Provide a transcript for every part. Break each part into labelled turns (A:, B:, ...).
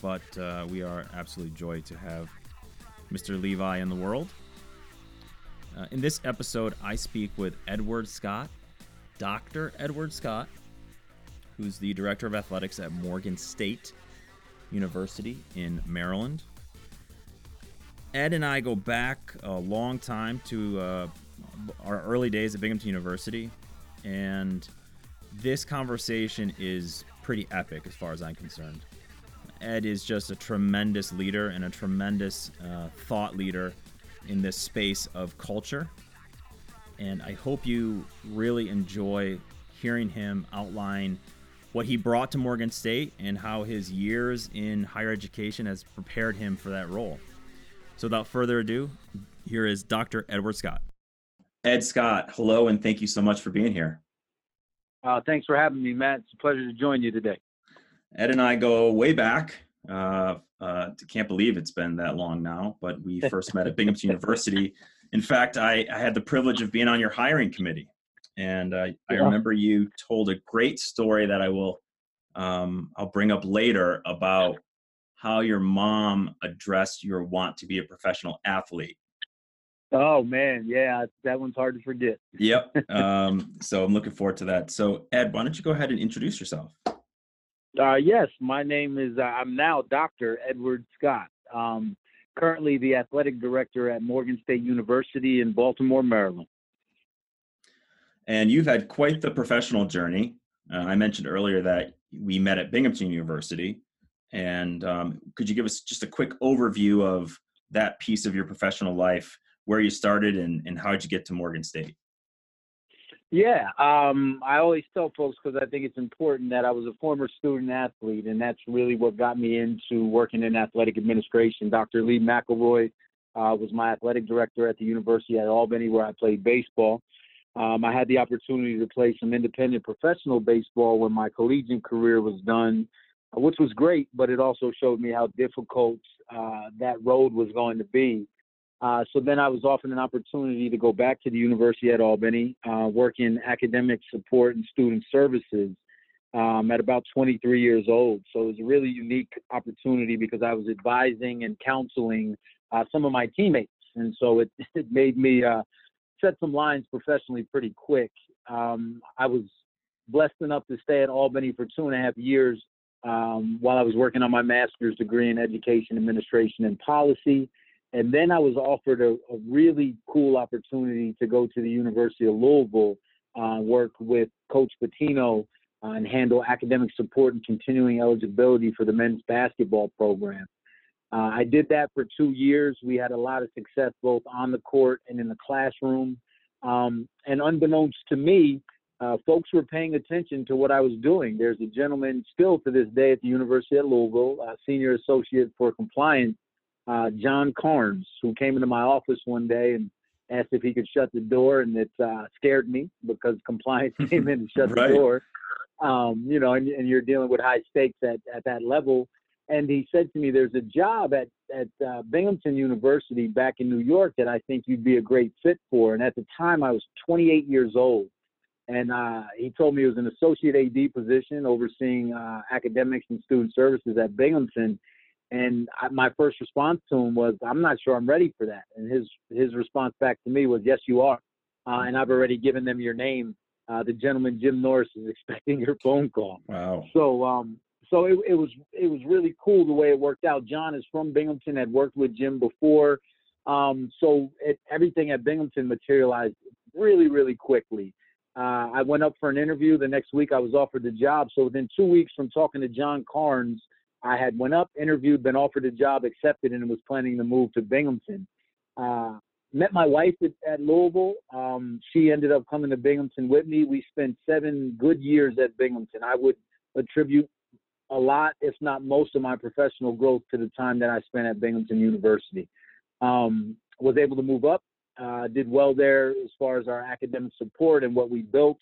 A: but uh, we are absolutely joyed to have Mr. Levi in the world. Uh, in this episode, I speak with Edward Scott, Dr. Edward Scott, who's the director of athletics at Morgan State University in Maryland. Ed and I go back a long time to uh, our early days at Binghamton University, and this conversation is pretty epic as far as I'm concerned. Ed is just a tremendous leader and a tremendous uh, thought leader in this space of culture. And I hope you really enjoy hearing him outline what he brought to Morgan State and how his years in higher education has prepared him for that role. So, without further ado, here is Dr. Edward Scott. Ed Scott, hello, and thank you so much for being here.
B: Uh, thanks for having me, Matt. It's a pleasure to join you today.
A: Ed and I go way back. Uh, uh, can't believe it's been that long now, but we first met at Binghamton University. In fact, I, I, had the privilege of being on your hiring committee, and uh, I remember you told a great story that I will um, I'll bring up later about how your mom addressed your want to be a professional athlete.
B: Oh man, yeah, that one's hard to forget.
A: Yep. Um, so I'm looking forward to that. So Ed, why don't you go ahead and introduce yourself?
B: Uh, yes, my name is. Uh, I'm now Dr. Edward Scott. Um, currently the athletic director at Morgan State University in Baltimore, Maryland.
A: And you've had quite the professional journey. Uh, I mentioned earlier that we met at Binghamton University. And um, could you give us just a quick overview of that piece of your professional life where you started and, and how did you get to Morgan State?
B: Yeah, um, I always tell folks because I think it's important that I was a former student athlete, and that's really what got me into working in athletic administration. Dr. Lee McElroy uh, was my athletic director at the University at Albany, where I played baseball. Um, I had the opportunity to play some independent professional baseball when my collegiate career was done, which was great, but it also showed me how difficult uh, that road was going to be. Uh, so then I was offered an opportunity to go back to the University at Albany, uh, work in academic support and student services um, at about 23 years old. So it was a really unique opportunity because I was advising and counseling uh, some of my teammates. And so it, it made me uh, set some lines professionally pretty quick. Um, I was blessed enough to stay at Albany for two and a half years um, while I was working on my master's degree in education administration and policy. And then I was offered a, a really cool opportunity to go to the University of Louisville, uh, work with Coach Pitino uh, and handle academic support and continuing eligibility for the men's basketball program. Uh, I did that for two years. We had a lot of success both on the court and in the classroom. Um, and unbeknownst to me, uh, folks were paying attention to what I was doing. There's a gentleman still to this day at the University of Louisville, a senior associate for compliance, uh, John Carnes, who came into my office one day and asked if he could shut the door, and it uh, scared me because compliance came in and shut
A: right.
B: the door. Um, you know, and, and, you're dealing with high stakes at, at that level. And he said to me, "There's a job at at uh, Binghamton University back in New York that I think you'd be a great fit for." And at the time, I was 28 years old, and uh, he told me it was an associate AD position overseeing uh, academics and student services at Binghamton and I, my first response to him was, "I'm not sure I'm ready for that." And his his response back to me was, "Yes, you are." Uh, and I've already given them your name. Uh, the gentleman Jim Norris is expecting your phone call.
A: Wow.
B: So um, so it, it was it was really cool the way it worked out. John is from Binghamton, had worked with Jim before. Um, so it, everything at Binghamton materialized really, really quickly. Uh, I went up for an interview. The next week, I was offered the job. So within two weeks from talking to John Carnes, I had went up, interviewed, been offered a job, accepted, and was planning to move to Binghamton. Uh, met my wife at, at Louisville. Um, she ended up coming to Binghamton with me. We spent seven good years at Binghamton. I would attribute a lot, if not most, of my professional growth to the time that I spent at Binghamton University. Um, was able to move up, uh, did well there as far as our academic support and what we built,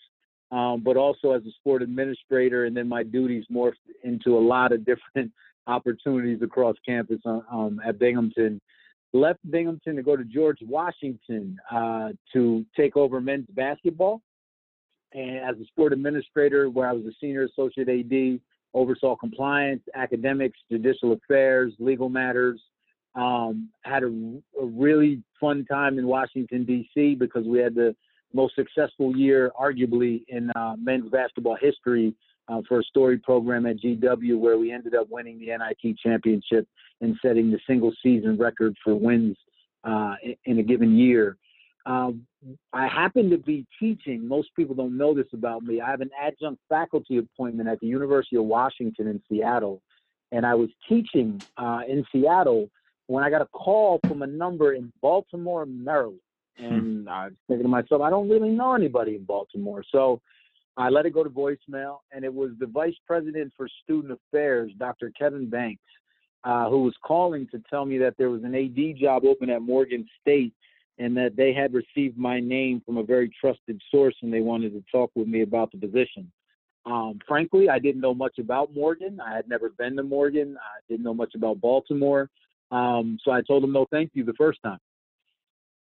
B: um, but also as a sport administrator, and then my duties morphed into a lot of different opportunities across campus uh, um, at Binghamton. Left Binghamton to go to George Washington uh, to take over men's basketball. And as a sport administrator, where I was a senior associate AD, oversaw compliance, academics, judicial affairs, legal matters. Um, had a, a, really fun time in Washington D.C. because we had the most successful year, arguably, in uh, men's basketball history uh, for a story program at GW, where we ended up winning the NIT championship and setting the single season record for wins uh, in, in, a given year. Um, I happen to be teaching. Most people don't know this about me. I have an adjunct faculty appointment at the University of Washington in Seattle, and I was teaching uh, in Seattle when I got a call from a number in Baltimore, Maryland. Hmm. And I was thinking to myself, I don't really know anybody in Baltimore. So I let it go to voicemail, and it was the Vice President for Student Affairs, Dr. Kevin Banks, uh, who was calling to tell me that there was an AD job open at Morgan State and that they had received my name from a very trusted source and they wanted to talk with me about the position. Um, frankly, I didn't know much about Morgan. I had never been to Morgan. I didn't know much about Baltimore. Um, so I told them no thank you the first time.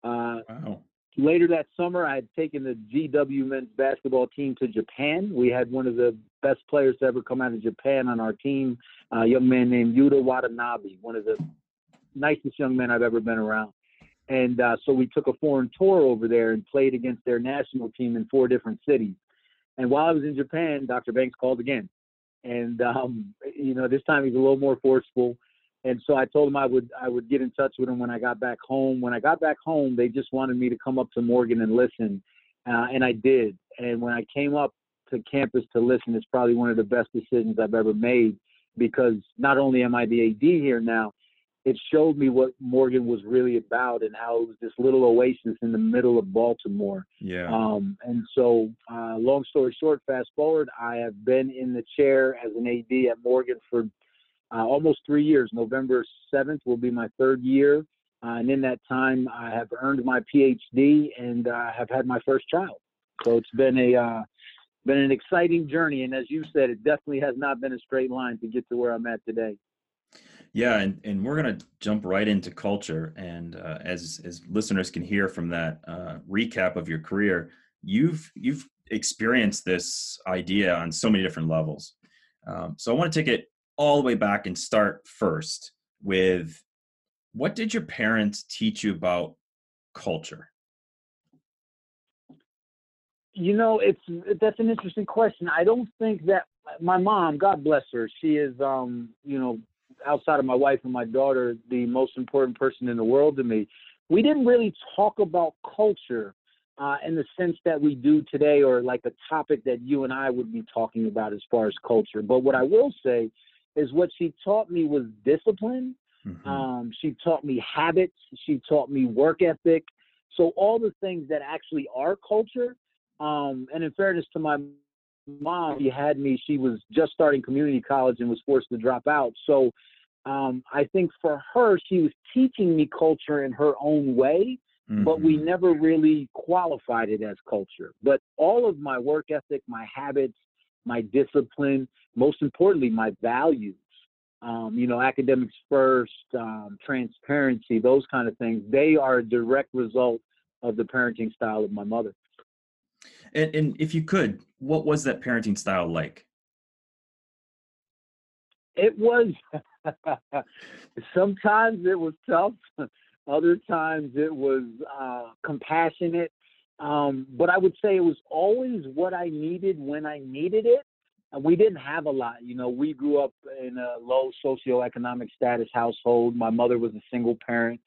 B: Uh, wow. Later that summer, I had taken the GW men's basketball team to Japan. We had one of the best players to ever come out of Japan on our team, a young man named Yuta Watanabe, one of the nicest young men I've ever been around. And uh, so we took a foreign tour over there and played against their national team in four different cities. And while I was in Japan, Dr. Banks called again. And um, you know, this time he's a little more forceful. And so I told them I would I would get in touch with them when I got back home. When I got back home, they just wanted me to come up to Morgan and listen, uh, and I did. And when I came up to campus to listen, it's probably one of the best decisions I've ever made because not only am I the AD here now, it showed me what Morgan was really about and how it was this little oasis in the middle of Baltimore.
A: Yeah.
B: Um, and so, uh, long story short, fast forward, I have been in the chair as an AD at Morgan for uh, almost three years. November 7th will be my third year. Uh, and in that time, I have earned my PhD and uh, have had my first child. So it's been a uh, been an exciting journey. And as you said, it definitely has not been a straight line to get to where I'm at today.
A: Yeah, and, and we're gonna jump right into culture. And uh, as as listeners can hear from that uh, recap of your career, you've you've experienced this idea on so many different levels. Um, so I want to take it all the way back and start first with what did your parents teach you about culture?
B: You know, it's that's an interesting question. I don't think that my mom, God bless her, she is um, you know, outside of my wife and my daughter, the most important person in the world to me. We didn't really talk about culture uh, in the sense that we do today, or like a topic that you and I would be talking about as far as culture. But what I will say is what she taught me was discipline. Mm-hmm. Um, she taught me habits. She taught me work ethic. So all the things that actually are culture. Um, and in fairness to my mom, she had me. She was just starting community college and was forced to drop out. So um, I think for her, she was teaching me culture in her own way, mm-hmm. but we mm-hmm. never really qualified it as culture. But all of my work ethic, my habits, my discipline, most importantly, my values. Um, you know, academics first, um, transparency, those kind of things. They are a direct result of the parenting style of my mother.
A: And, and if you could, what was that parenting style like?
B: It was sometimes it was tough, other times it was uh, compassionate. Um, but I would say it was always what I needed when I needed it. We didn't have a lot. You know, we grew up in a low socioeconomic status household. My mother was a single parent.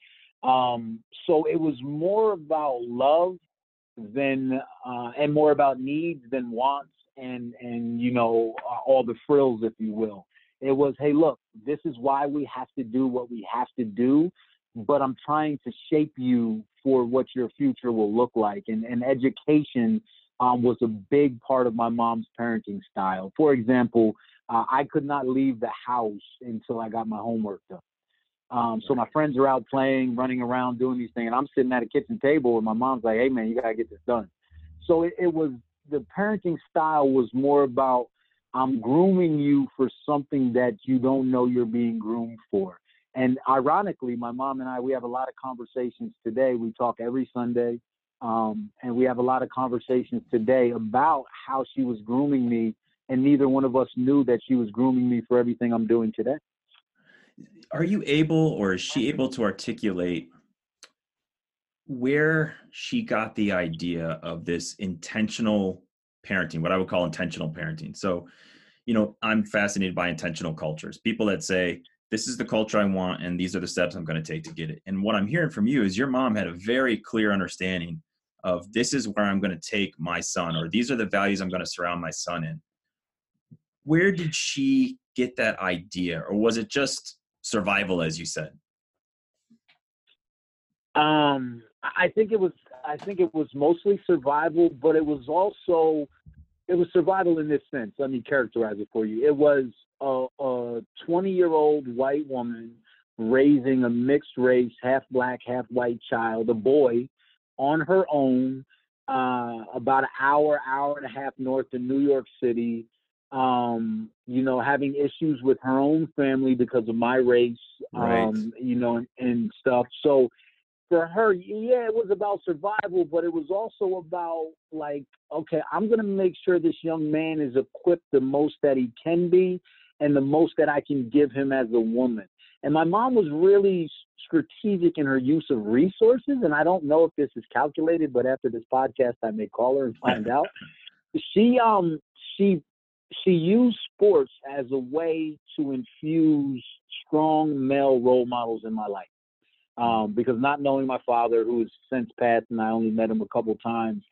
B: Um, so it was more about love than uh, and more about needs than wants and and you know all the frills, if you will. It was, hey, look, this is why we have to do what we have to do, but I'm trying to shape you for what your future will look like. And, and education um, was a big part of my mom's parenting style. For example, uh, I could not leave the house until I got my homework done. Um, so my friends are out playing, running around, doing these things, and I'm sitting at a kitchen table, and my mom's like, "Hey, man, you gotta get this done." So it, it was the parenting style was more about I'm grooming you for something that you don't know you're being groomed for. And ironically, my mom and I, we have a lot of conversations today. We talk every Sunday. Um, and we have a lot of conversations today about how she was grooming me, and neither one of us knew that she was grooming me for everything I'm doing today.
A: Are you able, or is she able to articulate where she got the idea of this intentional parenting, what I would call intentional parenting? So, you know, I'm fascinated by intentional cultures. People that say, this is the culture I want, and these are the steps I'm going to take to get it. And what I'm hearing from you is your mom had a very clear understanding of this is where I'm going to take my son, or these are the values I'm going to surround my son in. Where did she get that idea, or was it just survival, as you said?
B: Um, I think it was. I think it was mostly survival, but it was also it was survival in this sense. Let me characterize it for you. It was a, a 20 year old white woman raising a mixed race, half black, half white child, a boy, on her own, uh, about an hour, hour and a half north of New York City. Um, you know, having issues with her own family because of my race,
A: Right.
B: um, you know, and, and stuff. So for her, yeah, it was about survival, but it was also about like, okay, I'm gonna make sure this young man is equipped the most that he can be, and the most that I can give him as a woman. And my mom was really strategic in her use of resources, and I don't know if this is calculated, but after this podcast, I may call her and find out. She um she she used sports as a way to infuse strong male role models in my life um, because not knowing my father, who has since passed, and I only met him a couple times,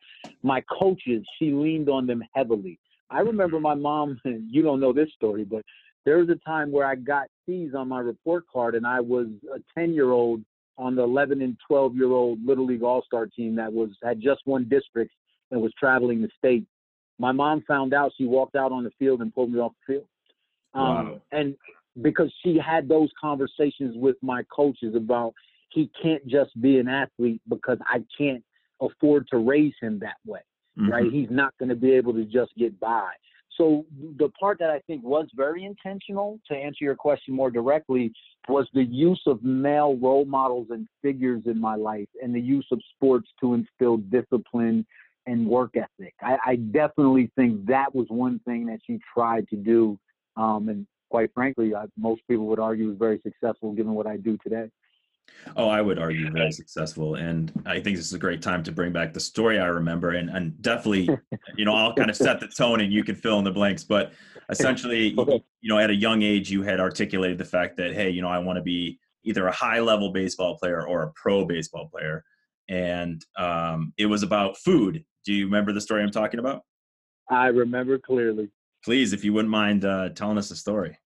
B: my coaches, she leaned on them heavily. I remember my mom, you don't know this story, but there was a time where I got C's on my report card, and I was a 10 year old on the 11 and 12 year old Little League All Star team that was had just won districts and was traveling the state. My mom found out. She walked out on the field and pulled me off the field. Um,
A: Wow.
B: And because she had those conversations with my coaches about he can't just be an athlete because I can't afford to raise him that way,
A: Mhm.
B: right? He's not going to be able to just get by. So the part that I think was very intentional, to answer your question more directly, was the use of male role models and figures in my life, and the use of sports to instill discipline and work ethic. I, I definitely think that was one thing that she tried to do, um, and quite frankly, I, most people would argue was very successful given what I do today.
A: Oh, I would argue very successful. And I think this is a great time to bring back the story I remember. And, and definitely, you know, I'll kind of set the tone and you can fill in the blanks. But essentially,
B: Okay.
A: you know, at a young age, you had articulated the fact that, hey, you know, I want to be either a high level baseball player or a pro baseball player. And um, it was about food. Do you remember the story I'm talking about?
B: I remember clearly.
A: Please, if you wouldn't mind uh, telling us the story.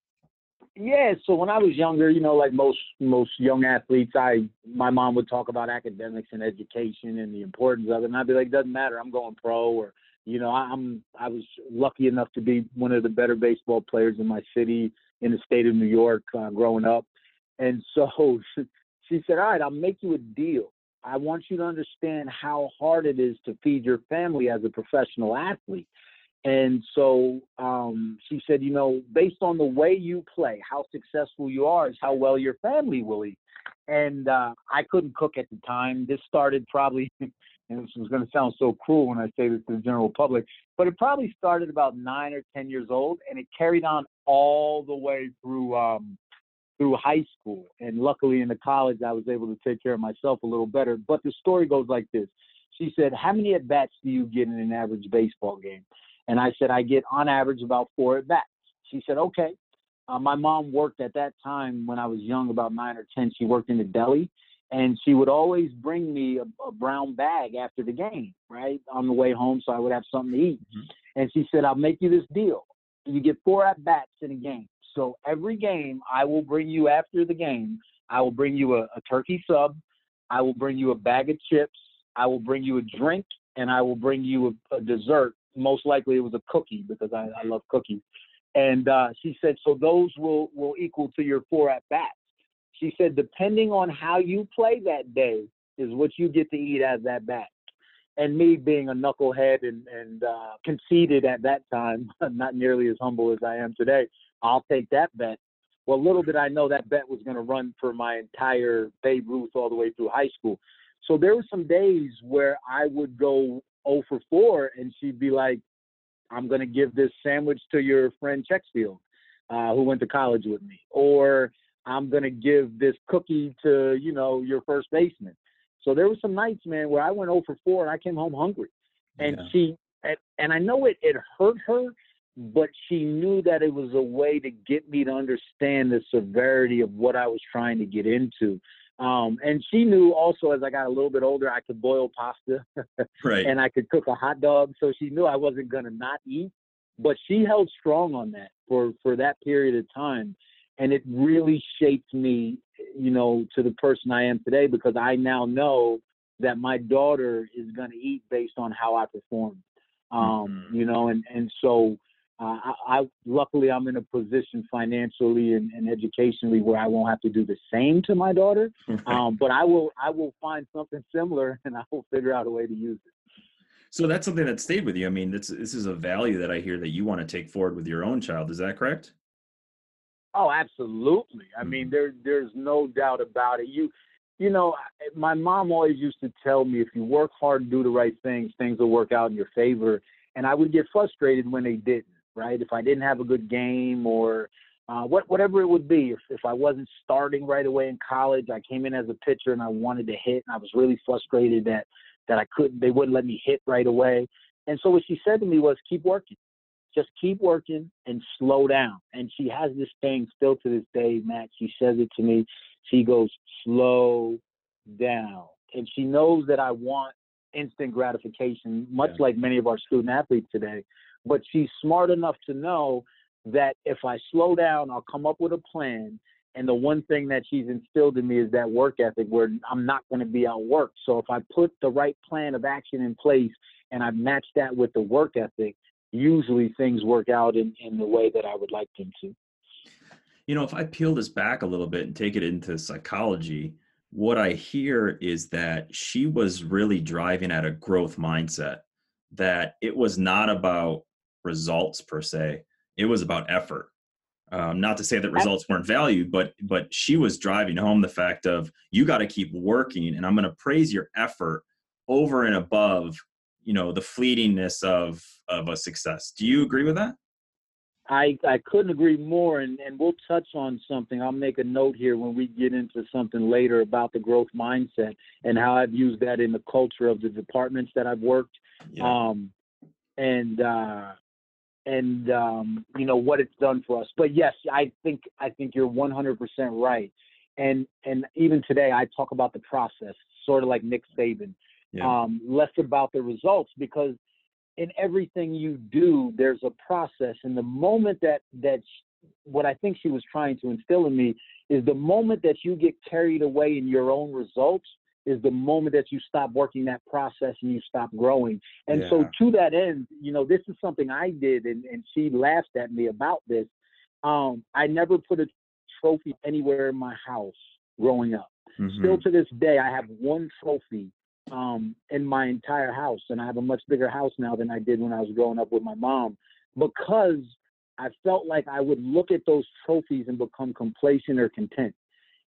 B: Yeah, so when I was younger, you know, like most most young athletes, I my mom would talk about academics and education and the importance of it, and I'd be like, doesn't matter, I'm going pro, or you know, I'm I was lucky enough to be one of the better baseball players in my city in the state of New York uh, growing up, and so she said, all right, I'll make you a deal. I want you to understand how hard it is to feed your family as a professional athlete. And so um, she said, you know, based on the way you play, how successful you are is how well your family will eat. And uh, I couldn't cook at the time. This started probably, and this is going to sound so cruel when I say this to the general public, but it probably started about nine or 10 years old and it carried on all the way through. Um, through high school and luckily in the college I was able to take care of myself a little better. But the story goes like this. She said, How many at bats do you get in an average baseball game? And I said, I get on average about four at bats. She said, Okay. Uh, my mom worked at that time when I was young, about nine or 10. She worked in the deli and she would always bring me a, a brown bag after the game, right? On the way home, so I would have something to eat.
A: Mhm.
B: And she said, I'll make you this deal. You get four at bats in a game. So every game, I will bring you after the game, I will bring you a, a turkey sub, I will bring you a bag of chips, I will bring you a drink, and I will bring you a, a dessert. Most likely it was a cookie because I, I love cookies. And uh, she said, so those will will equal to your four at bats. She said, depending on how you play that day is what you get to eat as that bat. And me being a knucklehead and, and uh, conceited at that time, not nearly as humble as I am today, I'll take that bet. Well, little did I know that bet was going to run for my entire Babe Ruth all the way through high school. So there were some days where I would go 0 for 4, and she'd be like, I'm going to give this sandwich to your friend Checksfield, uh, who went to college with me. Or I'm going to give this cookie to, you know, your first baseman. So there were some nights, man, where I went 0 for 4 and I came home hungry. And
A: Yeah.
B: she, and, and I know it, it hurt her, but she knew that it was a way to get me to understand the severity of what I was trying to get into. Um, and she knew also as I got a little bit older, I could boil pasta
A: Right.
B: and I could cook a hot dog. So she knew I wasn't going to not eat, but she held strong on that for, for that period of time. And it really shaped me, you know, to the person I am today because I now know that my daughter is going to eat based on how I perform. Um,
A: Mhm.
B: you know, and, and so, uh, I, I luckily I'm in a position financially and, and educationally where I won't have to do the same to my daughter. Um, but I will I will find something similar and I will figure out a way to use it.
A: so that's something that stayed with you. I mean, this this is a value that I hear that you want to take forward with your own child. Is that correct?
B: Oh, absolutely. I mean,
A: Mhm.
B: there there's no doubt about it. You you know, my mom always used to tell me if you work hard and do the right things, things will work out in your favor. And I would get frustrated when they didn't, right? If I didn't have a good game or uh, what whatever it would be. If if I wasn't starting right away in college, I came in as a pitcher and I wanted to hit, and I was really frustrated that that I couldn't. They wouldn't let me hit right away. And so what she said to me was, keep working just keep working and slow down. And she has this thing still to this day, Matt. She says it to me. She goes, slow down. And she knows that I want instant gratification, much
A: Yeah.
B: like many of our student athletes today. But she's smart enough to know that if I slow down, I'll come up with a plan. And the one thing that she's instilled in me is that work ethic where I'm not going to be outworked. So if I put the right plan of action in place and I match that with the work ethic, usually things work out in, in the way that I would like them to.
A: You know, if I peel this back a little bit and take it into psychology, what I hear is that she was really driving at a growth mindset, that it was not about results per se, it was about effort. Um, not to say that results weren't valued, but but she was driving home the fact of you got to keep working, and I'm going to praise your effort over and above, you know, the fleetingness of of a success. Do you agree with that?
B: I, I couldn't agree more, and, and we'll touch on something. I'll make a note here when we get into something later about the growth mindset and how I've used that in the culture of the departments that I've worked. Um, and uh, and um, you know what it's done for us. But yes, I think I think you're 100% right. And and even today, I talk about the process, sort of like Nick Saban,
A: Yeah.
B: um, less about the results because in everything you do, there's a process. And the moment that that sh- what I think she was trying to instill in me is the moment that you get carried away in your own results is the moment that you stop working that process and you stop growing. And so to that end, you know, this is something I did and, and she laughed at me about this. Um, I never put a trophy anywhere in my house growing up.
A: Mhm.
B: Still to this day, I have one trophy um, in my entire house, and I have a much bigger house now than I did when I was growing up with my mom, because I felt like I would look at those trophies and become complacent or content.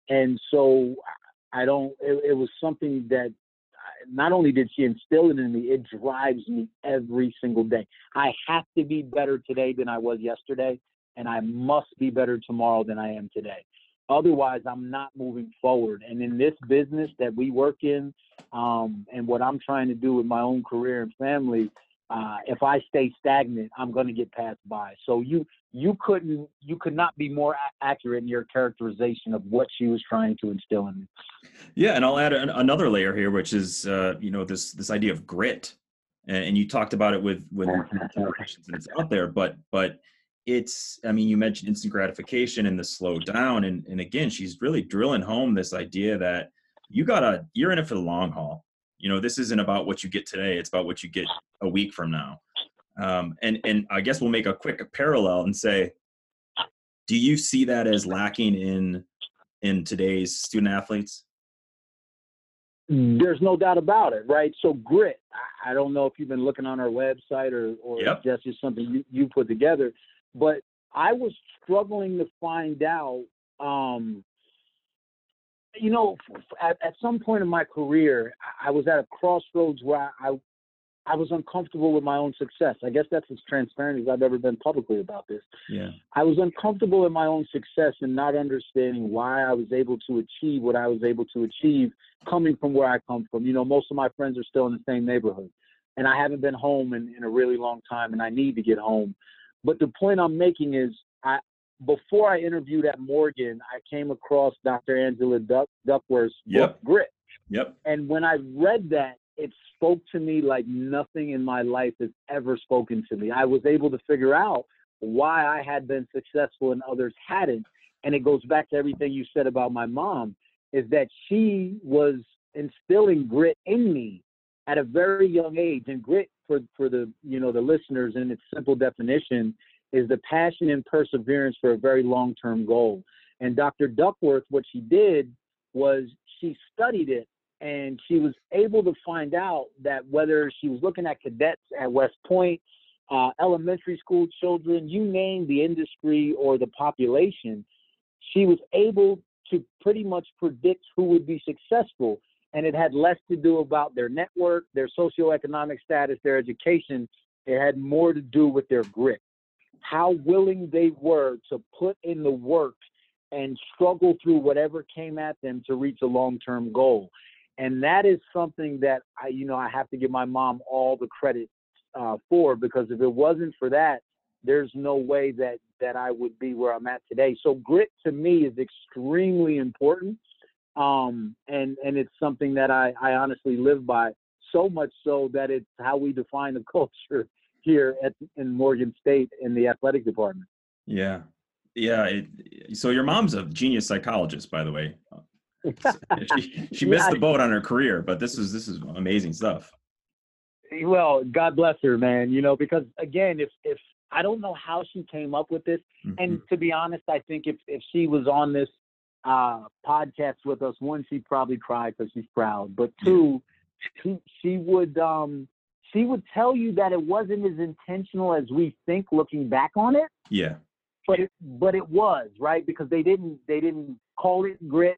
B: And so I don't. It, it was something that not only did she instill it in me, it drives me every single day. I have to be better today than I was yesterday, and I must be better tomorrow than I am today. Otherwise, I'm not moving forward. And in this business that we work in, um, and what I'm trying to do with my own career and family, uh, if I stay stagnant, I'm going to get passed by. So you you couldn't you could not be more a- accurate in your characterization of what she was trying to instill in me.
A: Yeah, and I'll add an, another layer here, which is uh, you know this this idea of grit, and, and you talked about it with with it's out there, but but it's I mean you mentioned instant gratification and the slow down, and and again she's really drilling home this idea that you gotta you're in it for the long haul. You know this isn't about what you get today; it's about what you get a week from now. Um, and and I guess we'll make a quick parallel and say Do you see that as lacking in in today's student athletes?
B: There's no doubt about it, right? So grit. I don't know if you've been looking on our website or or
A: yep.
B: that's just something you, you put together, but I was struggling to find out. Um, you know, at, at some point in my career, I was at a crossroads where I, I was uncomfortable with my own success. I guess that's as transparent as I've ever been publicly about this.
A: Yeah.
B: I was uncomfortable in my own success and not understanding why I was able to achieve what I was able to achieve coming from where I come from. You know, most of my friends are still in the same neighborhood. And I haven't been home in, in a really long time and I need to get home. But the point I'm making is I before I interviewed at Morgan, I came across Dr. Angela Duck, Duckworth's
A: yep.
B: book, Grit.
A: Yep.
B: And when I read that, it spoke to me like nothing in my life has ever spoken to me. I was able to figure out why I had been successful and others hadn't. And it goes back to everything you said about my mom, is that she was instilling grit in me at a very young age. And grit for for the you know the listeners in its simple definition is the passion and perseverance for a very long term goal. And Dr. Duckworth, what she did was she studied it and she was able to find out that whether she was looking at cadets at West Point, uh, elementary school children, you name the industry or the population, she was able to pretty much predict who would be successful. And it had less to do about their network, their socioeconomic status, their education. It had more to do with their grit, how willing they were to put in the work and struggle through whatever came at them to reach a long-term goal and that is something that I, you know, I have to give my mom all the credit uh, for because if it wasn't for that, there's no way that that I would be where I'm at today. So grit to me is extremely important, um, and and it's something that I, I honestly live by. So much so that it's how we define the culture here at in Morgan State in the athletic department.
A: Yeah, yeah. It, so your mom's a genius psychologist, by the way she, she missed yeah. the boat on her career, but this is this is amazing stuff.
B: Well, God bless her, man. You know, because again, if if I don't know how she came up with this, mm-hmm. and to be honest, I think if if she was on this uh, podcast with us, one, she'd probably cry because she's proud, but two, she, she would um she would tell you that it wasn't as intentional as we think looking back on it.
A: Yeah.
B: But it but it was, right? Because they didn't they didn't call it grit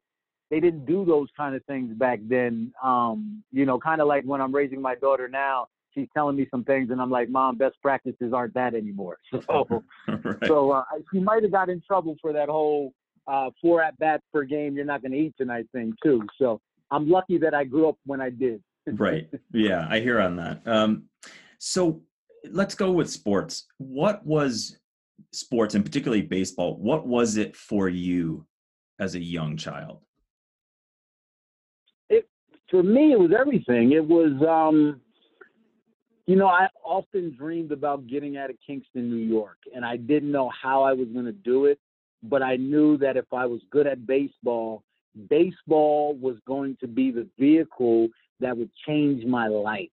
B: they didn't do those kind of things back then. Um, you know, kind of like when I'm raising my daughter now, she's telling me some things, and I'm like, Mom, best practices aren't that anymore. So, right. so uh, she might have got in trouble for that whole uh, four at bats per game. You're not going to eat tonight thing too. So I'm lucky that I grew up when I did.
A: Right. Yeah, I hear on that. Um, so let's go with sports. What was sports, and particularly baseball? What was it for you as a young child?
B: It for me, it was everything. It was, um, you know, I often dreamed about getting out of Kingston, New York, and I didn't know how I was going to do it. But I knew that if I was good at baseball, baseball was going to be the vehicle that would change my life,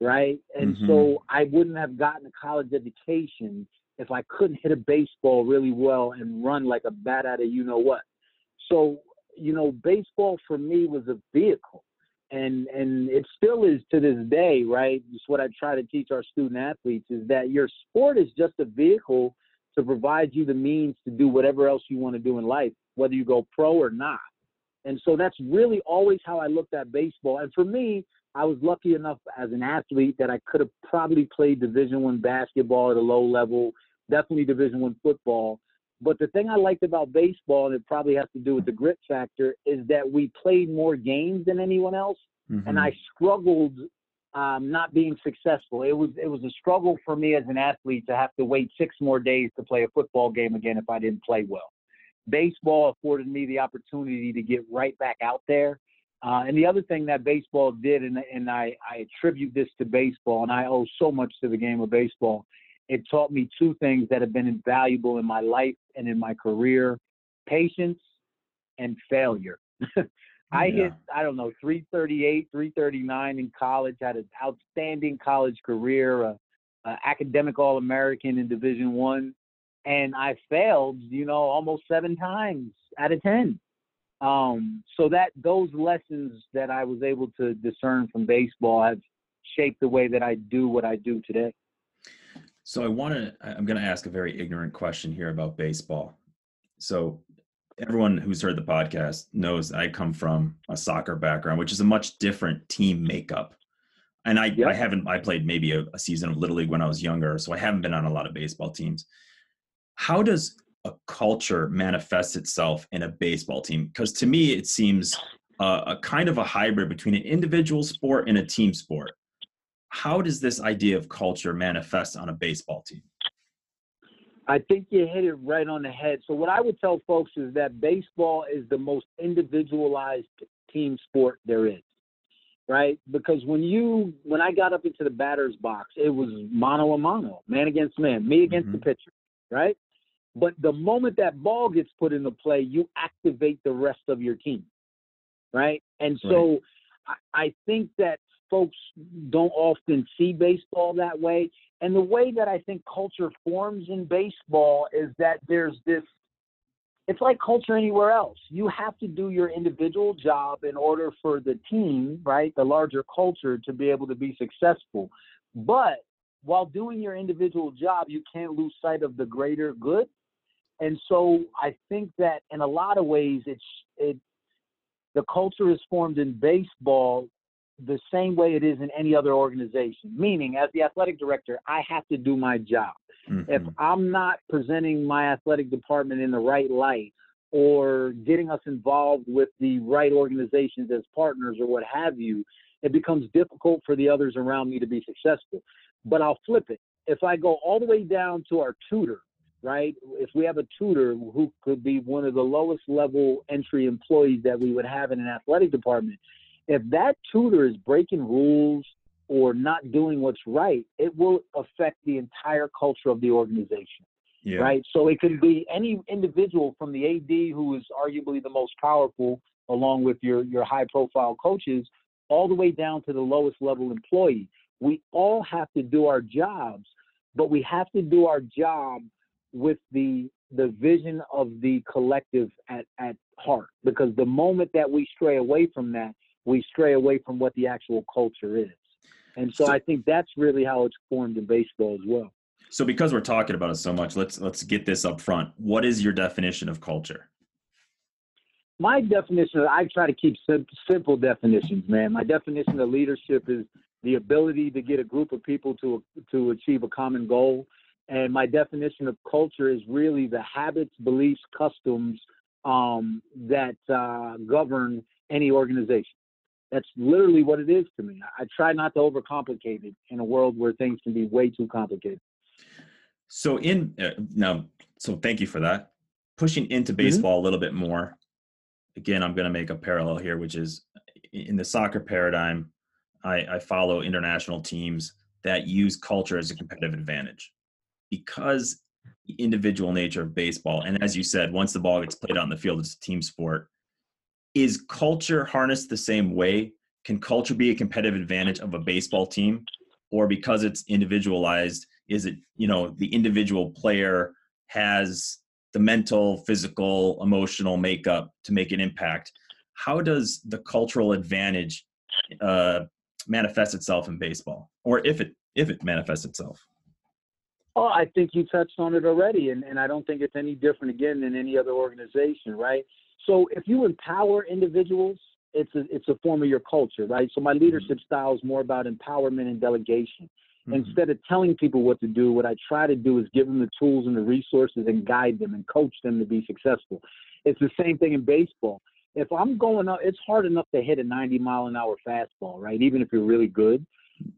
B: right? And mm-hmm. so I wouldn't have gotten a college education if I couldn't hit a baseball really well and run like a bat out of you know what. So, you know, baseball for me was a vehicle and and it still is to this day, right? It's what I try to teach our student athletes is that your sport is just a vehicle to provide you the means to do whatever else you want to do in life, whether you go pro or not. And so that's really always how I looked at baseball. And for me, I was lucky enough as an athlete that I could have probably played Division One basketball at a low level, definitely Division One football. But the thing I liked about baseball, and it probably has to do with the grit factor, is that we played more games than anyone else, mm-hmm. and I struggled um, not being successful. It was it was a struggle for me as an athlete to have to wait six more days to play a football game again if I didn't play well. Baseball afforded me the opportunity to get right back out there. Uh, and the other thing that baseball did, and, and I, I attribute this to baseball, and I owe so much to the game of baseball, it taught me two things that have been invaluable in my life and in my career patience and failure. I yeah. hit, I don't know, 338, 339 in college, had an outstanding college career, uh, uh, academic All American in Division One. And I failed, you know, almost seven times out of ten. Um, so that those lessons that I was able to discern from baseball have shaped the way that I do what I do today.
A: So I want to. I'm going to ask a very ignorant question here about baseball. So everyone who's heard the podcast knows I come from a soccer background, which is a much different team makeup. And I, yep. I haven't. I played maybe a, a season of little league when I was younger, so I haven't been on a lot of baseball teams. How does a culture manifest itself in a baseball team? Because to me, it seems uh, a kind of a hybrid between an individual sport and a team sport. How does this idea of culture manifest on a baseball team?
B: I think you hit it right on the head. So what I would tell folks is that baseball is the most individualized team sport there is. Right? Because when you when I got up into the batter's box, it was mano a mano, man against man, me against mm-hmm. the pitcher, right? But the moment that ball gets put into play, you activate the rest of your team. Right? And so right. I, I think that folks don't often see baseball that way. And the way that I think culture forms in baseball is that there's this it's like culture anywhere else. You have to do your individual job in order for the team, right, the larger culture to be able to be successful. But while doing your individual job, you can't lose sight of the greater good. And so I think that in a lot of ways, it's it the culture is formed in baseball the same way it is in any other organization. Meaning, as the athletic director, I have to do my job. Mm-hmm. If I'm not presenting my athletic department in the right light or getting us involved with the right organizations as partners or what have you, it becomes difficult for the others around me to be successful. But I'll flip it. If I go all the way down to our tutor, right? If we have a tutor who could be one of the lowest level entry employees that we would have in an athletic department, if that tutor is breaking rules or not doing what's right, it will affect the entire culture of the organization. Yeah. Right. So it could be any individual from the AD who is arguably the most powerful, along with your, your high profile coaches, all the way down to the lowest level employee. We all have to do our jobs, but we have to do our job with the the vision of the collective at, at heart. Because the moment that we stray away from that, we stray away from what the actual culture is. And so, so I think that's really how it's formed in baseball as well.
A: So because we're talking about it so much, let's let's get this up front. What is your definition of culture?
B: My definition, I try to keep simple definitions, man. My definition of leadership is the ability to get a group of people to to achieve a common goal. And my definition of culture is really the habits, beliefs, customs um, that uh, govern any organization. That's literally what it is to me. I try not to overcomplicate it in a world where things can be way too complicated.
A: So in uh, now, so thank you for that. Pushing into mm-hmm. baseball mm-hmm. a little bit more. Again, I'm going to make a parallel here, which is in the soccer paradigm. I, I follow international teams that use culture as a competitive advantage because the individual nature of baseball. And as you said, once the ball gets played in the field, it's a team sport is culture harnessed the same way? Can culture be a competitive advantage of a baseball team? Or because it's individualized, is it, you know, the individual player has the mental, physical, emotional makeup to make an impact? How does the cultural advantage uh, manifest itself in baseball, or if it if it manifests itself?
B: Oh, I think you touched on it already, and, and I don't think it's any different again than any other organization, right? So if you empower individuals, it's a, it's a form of your culture, right? So my mm-hmm. leadership style is more about empowerment and delegation. Mm-hmm. Instead of telling people what to do, what I try to do is give them the tools and the resources and guide them and coach them to be successful. It's the same thing in baseball. If I'm going up, it's hard enough to hit a 90 mile an hour fastball, right? Even if you're really good.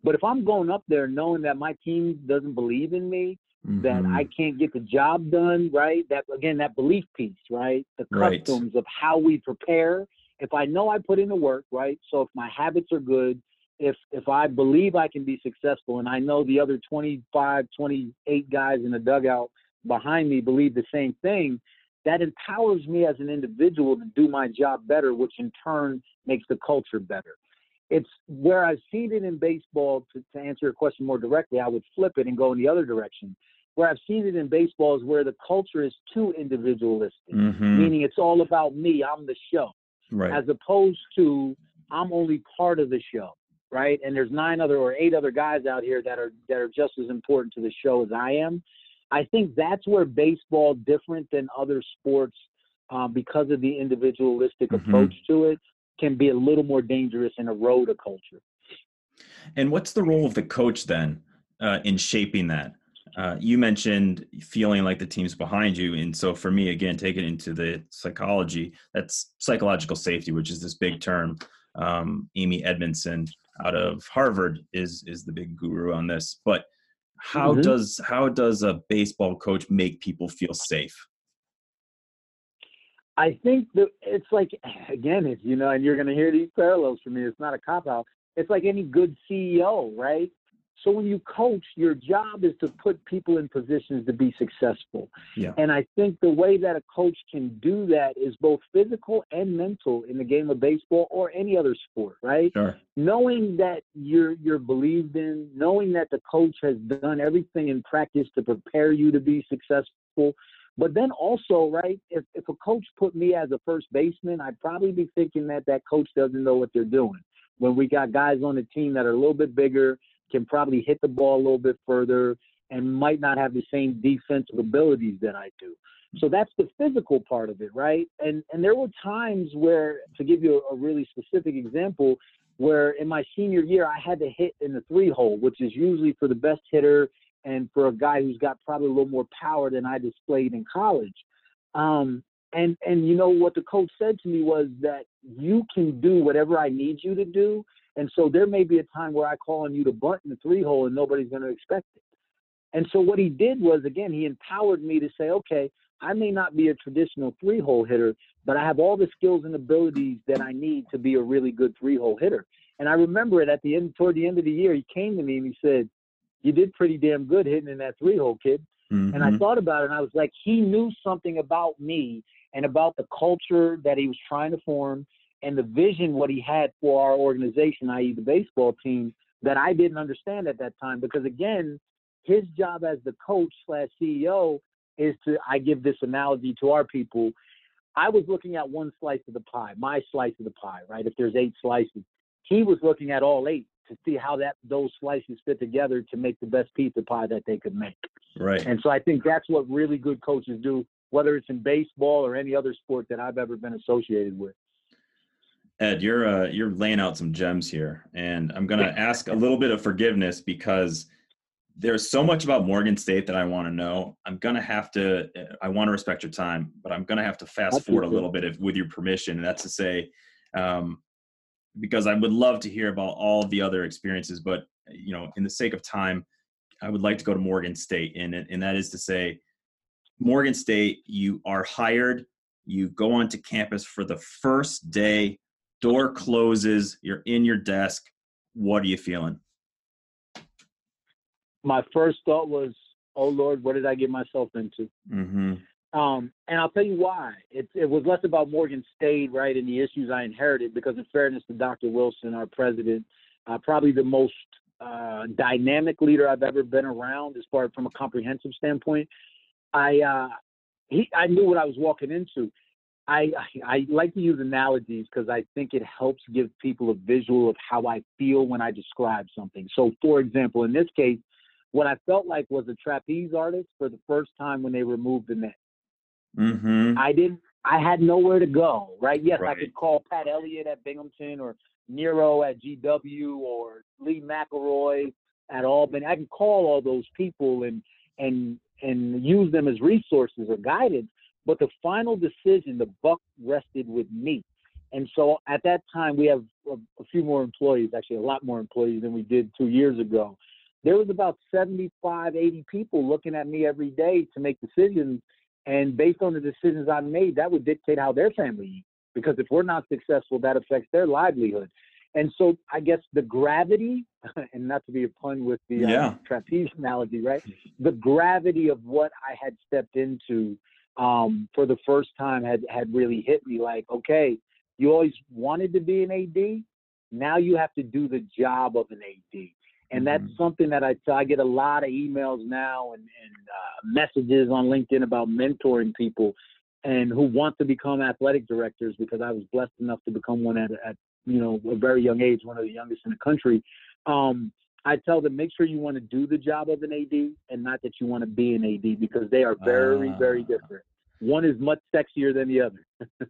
B: But if I'm going up there knowing that my team doesn't believe in me, mm-hmm. that I can't get the job done, right? That again, that belief piece, right? The customs right. of how we prepare. If I know I put in the work, right? So if my habits are good, if if I believe I can be successful and I know the other 25, 28 guys in the dugout behind me believe the same thing, that empowers me as an individual to do my job better, which in turn makes the culture better. It's where I've seen it in baseball. To, to answer your question more directly, I would flip it and go in the other direction where I've seen it in baseball is where the culture is too individualistic,
A: Mhm.
B: meaning it's all about me. I'm the show,
A: Right.
B: as opposed to I'm only part of the show, right? And there's nine other or eight other guys out here that are that are just as important to the show as I am. I think that's where baseball, different than other sports, um, because of the individualistic
A: Mhm.
B: approach to it, can be a little more dangerous and erode a culture.
A: And what's the role of the coach then uh, in shaping that? Uh, you mentioned feeling like the team's behind you, and so for me, again, take it into the psychology. That's psychological safety, which is this big term. Um, Amy Edmondson out of Harvard is is the big guru on this. But how
B: Mhm.
A: does how does a baseball coach make people feel safe?
B: I think that it's like again, it's you know, and you're gonna hear these parallels from me. It's not a cop out. It's like any good CEO, right? So when you coach, your job is to put people in positions to be successful.
A: Yeah.
B: And I think the way that a coach can do that is both physical and mental in the game of baseball or any other sport, right?
A: Sure.
B: knowing that you're you're believed in, knowing that the coach has done everything in practice to prepare you to be successful. But then also, right, if, if a coach put me as a first baseman, I'd probably be thinking that that coach doesn't know what they're doing. When we got guys on the team that are a little bit bigger, can probably hit the ball a little bit further, and might not have the same defensive abilities that I do. So that's the physical part of it, right? And and there were times where, to give you a, a really specific example, where in my senior year I had to hit in the three hole, which is usually for the best hitter and for a guy who's got probably a little more power than I displayed in college. Um, and and you know what the coach said to me was that you can do whatever I need you to do. And so there may be a time where I call on you to bunt in the three hole and nobody's going to expect it. And so what he did was again he empowered me to say, okay, I may not be a traditional three hole hitter, but I have all the skills and abilities that I need to be a really good three hole hitter. And I remember it at the end, toward the end of the year, he came to me and he said, "You did pretty damn good hitting in that three hole, kid." And I
A: Mhm.
B: thought about it and I was like, he knew something about me and about the culture that he was trying to form and the vision what he had for our organization, i.e. the baseball team, that I didn't understand at that time. Because again, his job as the coach slash CEO is to I give this analogy to our people. I was looking at one slice of the pie, my slice of the pie, right? If there's eight slices. He was looking at all eight to see how that those slices fit together to make the best pizza pie that they could make.
A: Right.
B: And so I think that's what really good coaches do, whether it's in baseball or any other sport that I've ever been associated with.
A: Ed, you're uh, you're laying out some gems here, and I'm going to ask a little bit of forgiveness because there's so much about Morgan State that I want to know. I'm going to have to. I want to respect your time, but I'm going to have to fast forward a little bit, if, with your permission. And that's to say, um, because I would love to hear about all the other experiences, but you know, in the sake of time, I would like to go to Morgan State, and and that is to say, Morgan State, you are hired. You go onto campus for the first day door closes you're in your desk what are you feeling
B: My first thought was, "Oh Lord, what did I get myself into?"
A: mm-hmm.
B: Um, and I'll tell you why. It, it was less about Morgan State, right, and the issues I inherited. Because in fairness to Dr. Wilson, our president, uh, probably the most uh, dynamic leader I've ever been around, as far from a comprehensive standpoint. I uh, he I knew what I was walking into. I I, I like to use analogies because I think it helps give people a visual of how I feel when I describe something. So, for example, in this case, what I felt like was a trapeze artist for the first time when they removed the net.
A: Mm-hmm.
B: I didn't. I had nowhere to go. Right? Yes, I could call Pat Elliott at Binghamton or Nero at GW or Lee McElroy at Albany. I can call all those people and and and use them as resources or guidance. But the final decision, the buck rested with me. And so at that time, we have a, a few more employees, actually a lot more employees than we did two years ago. There was about 75, 80 people looking at me every day to make decisions. And based on the decisions I made, that would dictate how their family eats. Because if we're not successful, that affects their livelihood. And so I guess the gravity, and not to be a pun with the uh, trapeze analogy, right? The gravity of what I had stepped into um, for the first time had had really hit me. Like, okay, you always wanted to be an AD, now you have to do the job of an AD. And that's
A: Mhm.
B: something that I I get a lot of emails now and, and uh, messages on LinkedIn about mentoring people and who want to become athletic directors because I was blessed enough to become one at, at you know a very young age, one of the youngest in the country. Um, I tell them make sure you want to do the job of an AD and not that you want to be an AD because they are very very
A: Ah.
B: different. One is much sexier than the other.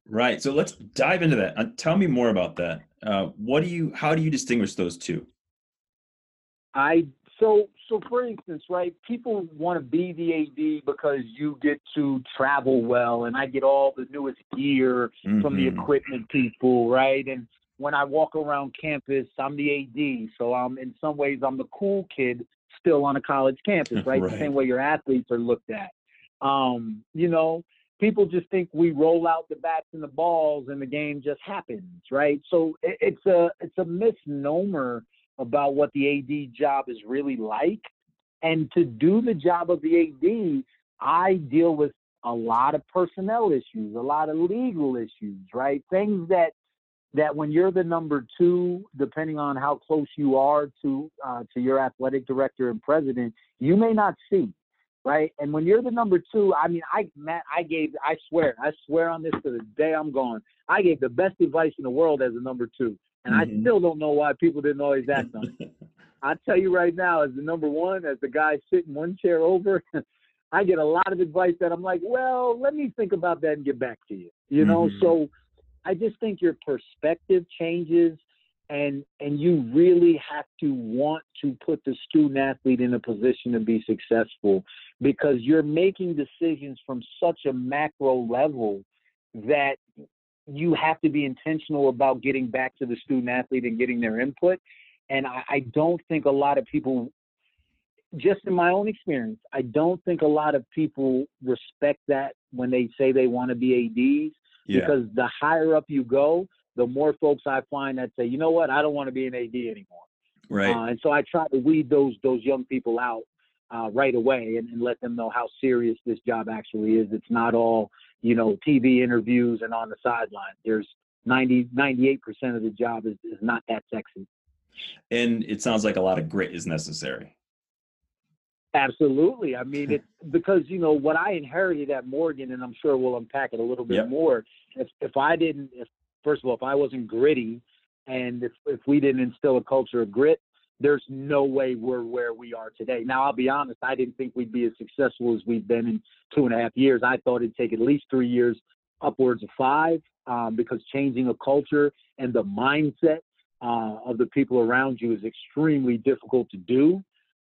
A: Right. So let's dive into that. Uh, tell me more about that. Uh, what do you? How do you distinguish those two?
B: I so so for instance, right? People want to be the AD because you get to travel well, and I get all the newest gear from the
A: Mhm.
B: equipment people, right? And when I walk around campus, I'm the AD, so I'm in some ways I'm the cool kid still on a college campus, right?
A: Right.
B: The same way your athletes are looked at. Um, you know, people just think we roll out the bats and the balls and the game just happens, right? So it, it's a it's a misnomer about what the AD job is really like. And to do the job of the AD, I deal with a lot of personnel issues, a lot of legal issues, right? Things that that when you're the number two, depending on how close you are to uh, to your athletic director and president, you may not see, right? And when you're the number two, I mean, I Matt, I gave, I swear, I swear on this to the day I'm gone, I gave the best advice in the world as a number two, and I
A: Mhm.
B: still don't know why people didn't always act on it. I tell you right now, as the number one, as the guy sitting one chair over, I get a lot of advice that I'm like, well, let me think about that and get back to you. You know,
A: Mhm.
B: so I just think your perspective changes and and you really have to want to put the student athlete in a position to be successful because you're making decisions from such a macro level that you have to be intentional about getting back to the student athlete and getting their input. And I, I don't think a lot of people, just in my own experience, I don't think a lot of people respect that when they say they want to be ADs
A: Yeah.
B: because the higher up you go, the more folks I find that say, you know what, I don't want to be an AD anymore.
A: Right.
B: Uh, and so I try to weed those those young people out uh, right away and, and let them know how serious this job actually is. It's not all you know TV interviews and on the sideline. There's 90 98 percent of the job is, is not that sexy.
A: and it sounds like a lot of grit is necessary.
B: Absolutely. I mean, it's because you know what I inherited at Morgan, and I'm sure we'll unpack it a little bit
A: Yep.
B: more. If if I didn't, if first of all, if I wasn't gritty, and if if we didn't instill a culture of grit, there's no way we're where we are today. Now, I'll be honest, I didn't think we'd be as successful as we've been in two and a half years. I thought it'd take at least three years, upwards of five, um, because changing a culture and the mindset uh, of the people around you is extremely difficult to do.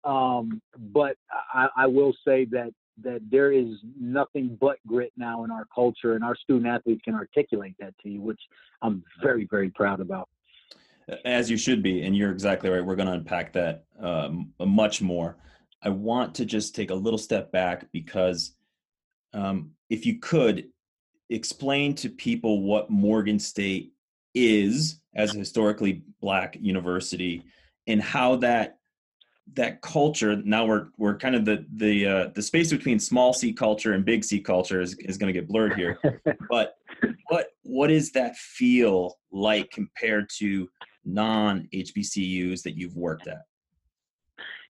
B: Um, but I, I will say that that there is nothing but grit now in our culture, and our student athletes can articulate that to you, which I'm very, very proud about.
A: As you should be, and you're exactly right. We're going to unpack that um, much more. I want to just take a little step back because um, if you could explain to people what Morgan State is as a historically black university and how that that culture now we're we're kind of the the uh, the space between small c culture and big c culture is, is going to get blurred here but what what is that feel like compared to non hbcus that you've worked at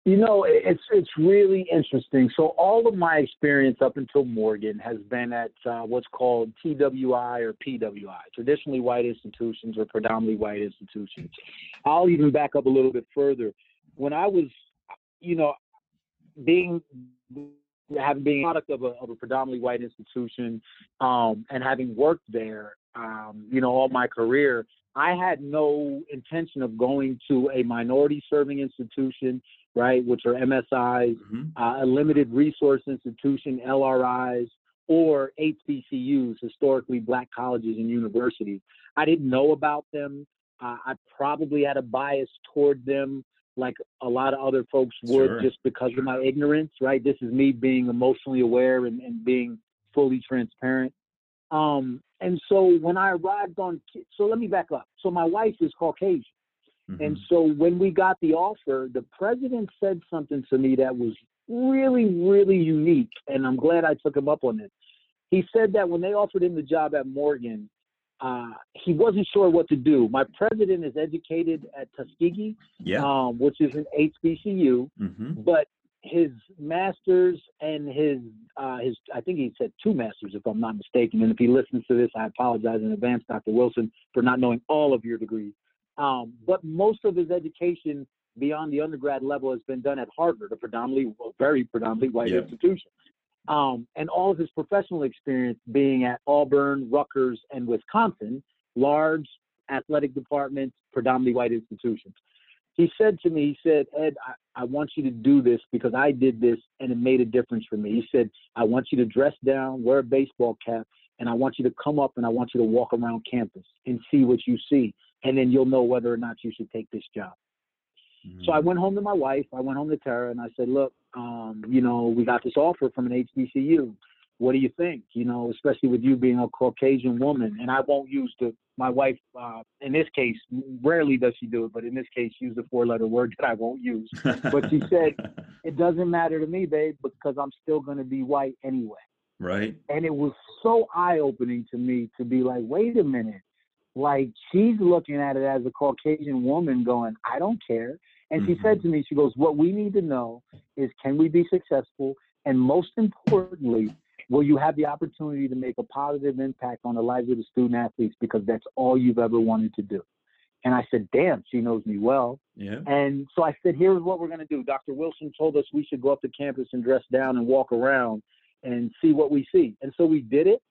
B: You know, it's it's really interesting. So all of my experience up until Morgan has been at uh, what's called TWI or PWI, traditionally white institutions or predominantly white institutions. I'll even back up a little bit further. When I was, you know, being having being a product of a, of a predominantly white institution um, and having worked there, um, you know, all my career, I had no intention of going to a minority serving institution right, which are MSIs,
A: Mhm.
B: uh, a limited resource institution, LRIs, or HBCUs, historically black colleges and universities. I didn't know about them. Uh, I probably had a bias toward them, like a lot of other folks would,
A: Sure.
B: just because of my ignorance, right? This is me being emotionally aware and, and being fully transparent. Um, and so when I arrived on, so let me back up. So my wife is Caucasian. And
A: Mhm.
B: so when we got the offer, the president said something to me that was really, really unique. And I'm glad I took him up on it. He said that when they offered him the job at Morgan, uh, he wasn't sure what to do. My president is educated at Tuskegee,
A: Yeah.
B: um, which is an HBCU,
A: hmm
B: but his masters and his uh, his I think he said two masters if I'm not mistaken. And if he listens to this, I apologize in advance, Dr. Wilson, for not knowing all of your degrees. Um, but most of his education beyond the undergrad level has been done at Harvard, a predominantly, well, very predominantly white
A: Yeah.
B: institution. Um, and all of his professional experience being at Auburn, Rutgers, and Wisconsin, large athletic departments, predominantly white institutions. He said to me, he said, Ed, I, I want you to do this because I did this and it made a difference for me. He said, I want you to dress down, wear a baseball cap, and I want you to come up and I want you to walk around campus and see what you see. And then you'll know whether or not you should take this job. So I went home to my wife. I went home to Tara and I said, look, um, you know, we got this offer from an HBCU. What do you think? You know, especially with you being a Caucasian woman. And I won't use the, my wife, uh, in this case, rarely does she do it, but in this case, use the four letter word that I won't use. But she said, it doesn't matter to me, babe, because I'm still going to be white anyway.
A: right.
B: And it was so eye opening to me to be like, wait a minute. Like she's looking at it as a Caucasian woman going, I don't care. And she said to me, she goes, What we need to know is can we be successful? And most importantly, will you have the opportunity to make a positive impact on the lives of the student athletes because that's all you've ever wanted to do. And I said, Damn, she knows me well.
A: Yeah.
B: And so I said, here's what we're going to do. Dr. Wilson told us we should go up to campus and dress down and walk around and see what we see. And so we did it.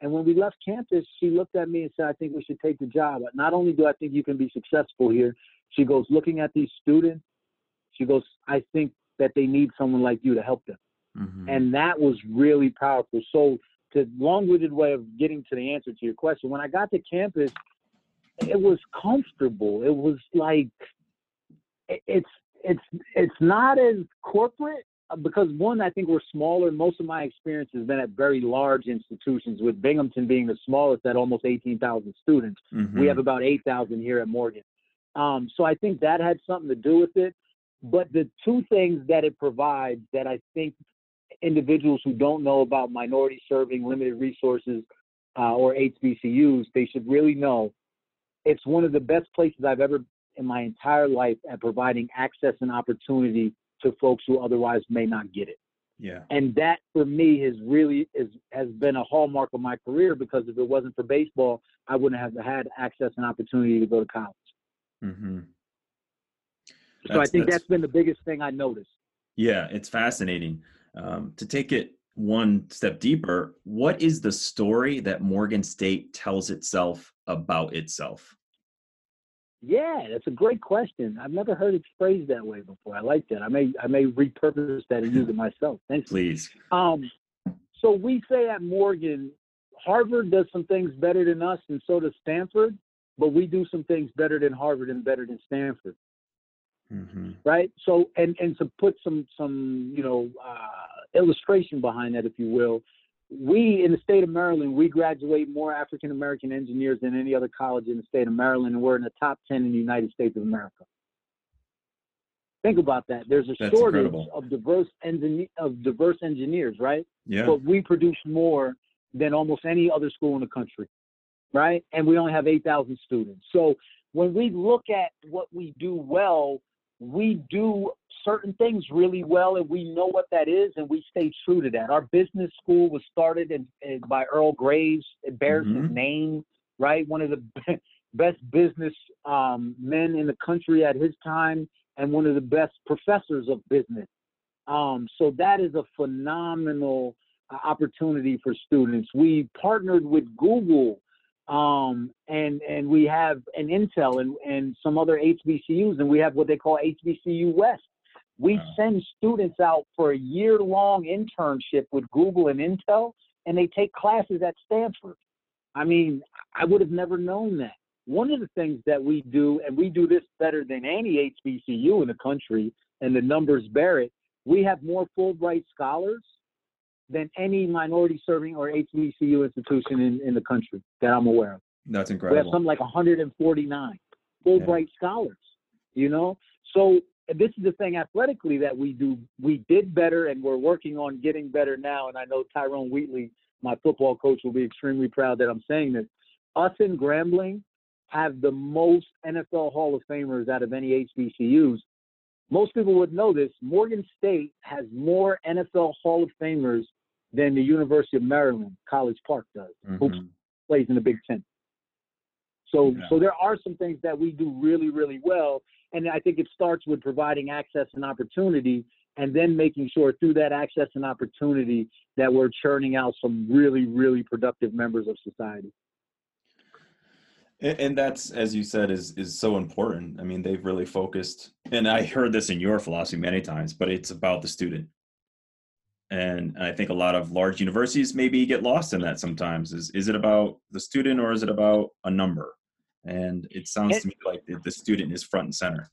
B: And when we left campus, she looked at me and said, I think we should take the job. Not only do I think you can be successful here, she goes, looking at these students, she goes, I think that they need someone like you to help them.
A: Mhm.
B: And that was really powerful. So, the long winded way of getting to the answer to your question, when I got to campus, it was comfortable. It was like, it's, it's, it's not as corporate uh, because one, I think we're smaller. Most of my experience has been at very large institutions, with Binghamton being the smallest at almost 18,000 students. We
A: Mhm.
B: have about 8,000 here at Morgan. Um, so I think that had something to do with it. But the two things that it provides that I think individuals who don't know about minority serving limited resources uh, or HBCUs, they should really know it's one of the best places I've ever in my entire life at providing access and opportunity to folks who otherwise may not get it
A: yeah.
B: and that for me has really is has been a hallmark of my career because if it wasn't for baseball, I wouldn't have had access and opportunity to go to college.
A: hmm
B: so I think
A: that's-
B: that's been the biggest thing I noticed.
A: Yeah, it's fascinating. Um, to take it one step deeper, what is the story that Morgan State tells itself about itself?
B: Yeah, that's a great question. I've never heard it phrased that way before. I like that. I may I may repurpose that and use it myself. Thanks.
A: Please.
B: Um, so we say at Morgan, Harvard does some things better than us, and so does Stanford. But we do some things better than Harvard and better than Stanford.
A: Hmm
B: right? So, and and to put some some you know uh, illustration behind that, if you will, we in the state of Maryland we graduate more African American engineers than any other college in the state of Maryland, and we're in the top ten in the United States of America. Think about that. There's a
A: That's
B: shortage
A: incredible.
B: of diverse engineer of diverse engineers, right?
A: Yeah.
B: But we produce more than almost any other school in the country, right? And we only have 8,000 students. So when we look at what we do well, we do certain things really well, and we know what that is, and we stay true to that. Our business school was started in, in, by Earl Graves. It bears
A: Mhm.
B: his name, right? One of the best business um, men in the country at his time, and one of the best professors of business. Um, so that is a phenomenal uh, opportunity for students. We partnered with Google um, and and we have an Intel and, and some other HBCUs, and we have what they call HBCU West. We
A: Wow.
B: send students out for a year long internship with Google and Intel, and they take classes at Stanford. I mean, I would have never known that. One of the things that we do, and we do this better than any HBCU in the country, and the numbers bear it, we have more Fulbright scholars than any minority serving or HBCU institution in, in the country that I'm aware of.
A: That's incredible.
B: We have something like 149 Fulbright scholars, you know? So this is the thing athletically that we do. We did better and we're working on getting better now. And I know Tyrone Wheatley, my football coach, will be extremely proud that I'm saying this. us in Grambling have the most NFL Hall of Famers out of any HBCUs. Most people would know this. Morgan State has more NFL Hall of Famers than the University of Maryland, College Park does.
A: Mhm.
B: plays in the Big Ten. So,
A: Yeah.
B: so there are some things that we do really, really well, and I think it starts with providing access and opportunity, and then making sure through that access and opportunity that we're churning out some really, really productive members of society.
A: And, and that's, as you said, is is so important. I mean, they've really focused, and I heard this in your philosophy many times, but it's about the student. And I think a lot of large universities maybe get lost in that sometimes. Is is it about the student or is it about a number? And it sounds to me like the, the student is front and center.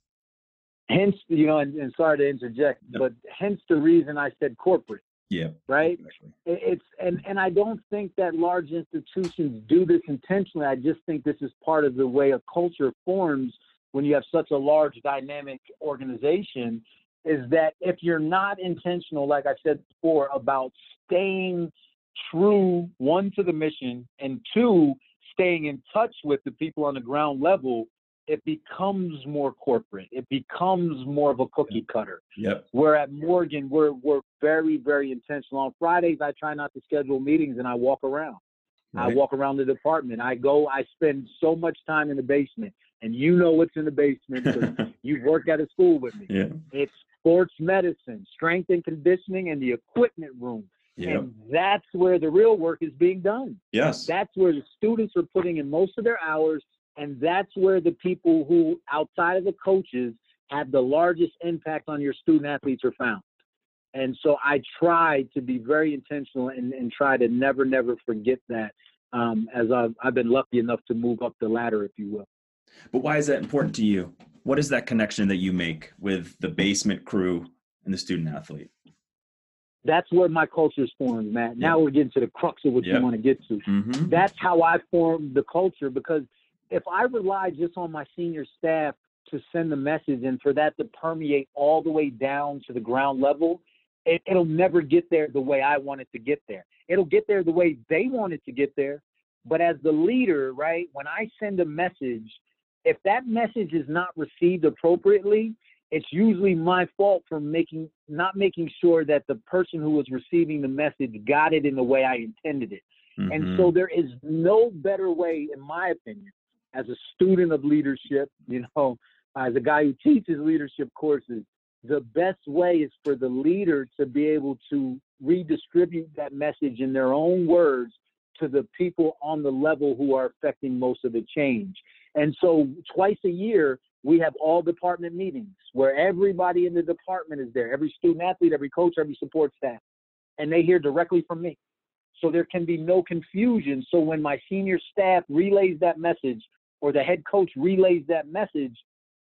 B: Hence, you know, and, and sorry to interject,
A: No.
B: but hence the reason I said corporate,
A: Yeah.
B: right?
A: Exactly.
B: It's and and I don't think that large institutions do this intentionally. I just think this is part of the way a culture forms when you have such a large dynamic organization. Is that if you're not intentional, like I said before, about staying true one to the mission and two staying in touch with the people on the ground level, it becomes more corporate. It becomes more of a cookie cutter.
A: Yep.
B: Where at Morgan, we're we're very very intentional. On Fridays, I try not to schedule meetings and I walk around. I walk around the department. I go. I spend so much time in the basement, and you know what's in the basement. 'cause You've worked at a school with me.
A: yeah.
B: It's sports medicine, strength and conditioning, and the equipment room.
A: Yep.
B: And that's where the real work is being done.
A: Yes.
B: That's where the students are putting in most of their hours, and that's where the people who, outside of the coaches, have the largest impact on your student athletes are found. And so I try to be very intentional and, and try to never, never forget that um, as I've, I've been lucky enough to move up the ladder, if you will.
A: But why is that important to you? What is that connection that you make with the basement crew and the student athlete?
B: That's where my culture is formed, Matt. Now we're getting to the crux of what
A: Yep.
B: you want to get to.
A: Mm-hmm.
B: that's how I formed the culture because if I rely just on my senior staff to send the message and for that to permeate all the way down to the ground level, it, it'll never get there the way I want it to get there. It'll get there the way they want it to get there. But as the leader, right, when I send a message, if that message is not received appropriately, it's usually my fault for making not making sure that the person who was receiving the message got it in the way I intended it.
A: Mm-hmm.
B: And so there is no better way, in my opinion, as a student of leadership, you know, as a guy who teaches leadership courses, the best way is for the leader to be able to redistribute that message in their own words to the people on the level who are affecting most of the change. And so twice a year, we have all department meetings where everybody in the department is there, every student athlete, every coach, every support staff, and they hear directly from me so there can be no confusion. So when my senior staff relays that message or the head coach relays that message,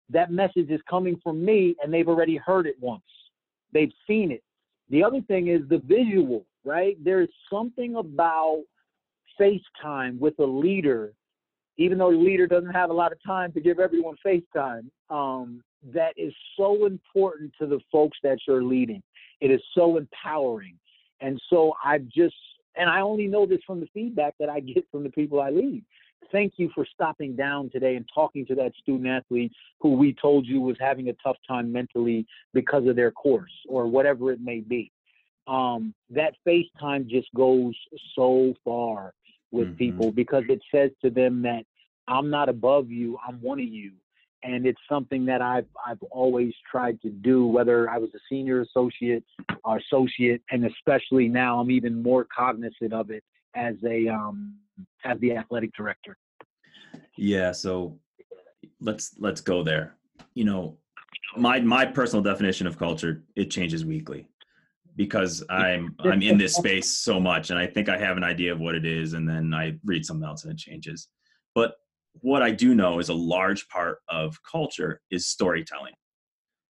B: that message is coming from me and they've already heard it once. They've seen it. The other thing is the visual, right? There's something about FaceTime with a leader, even though the leader doesn't have a lot of time to give everyone FaceTime, um, that is so important to the folks that you're leading. It is so empowering. And so I've just, and I only know this from the feedback that I get from the people I lead. Thank you for stopping down today and talking to that student athlete who we told you was having a tough time mentally because of their course or whatever it may be. Um, that FaceTime just goes so far with
A: Mhm.
B: people because it says to them that I'm not above you, I'm one of you. And it's something that I've I've always tried to do, whether I was a senior associate or associate, and especially now I'm even more cognizant of it as a um, as the athletic director.
A: Yeah, so let's let's go there. You know, my my personal definition of culture it changes weekly because I'm I'm in this space so much and I think I have an idea of what it is and then I read something else and it changes. But what I do know is a large part of culture is storytelling.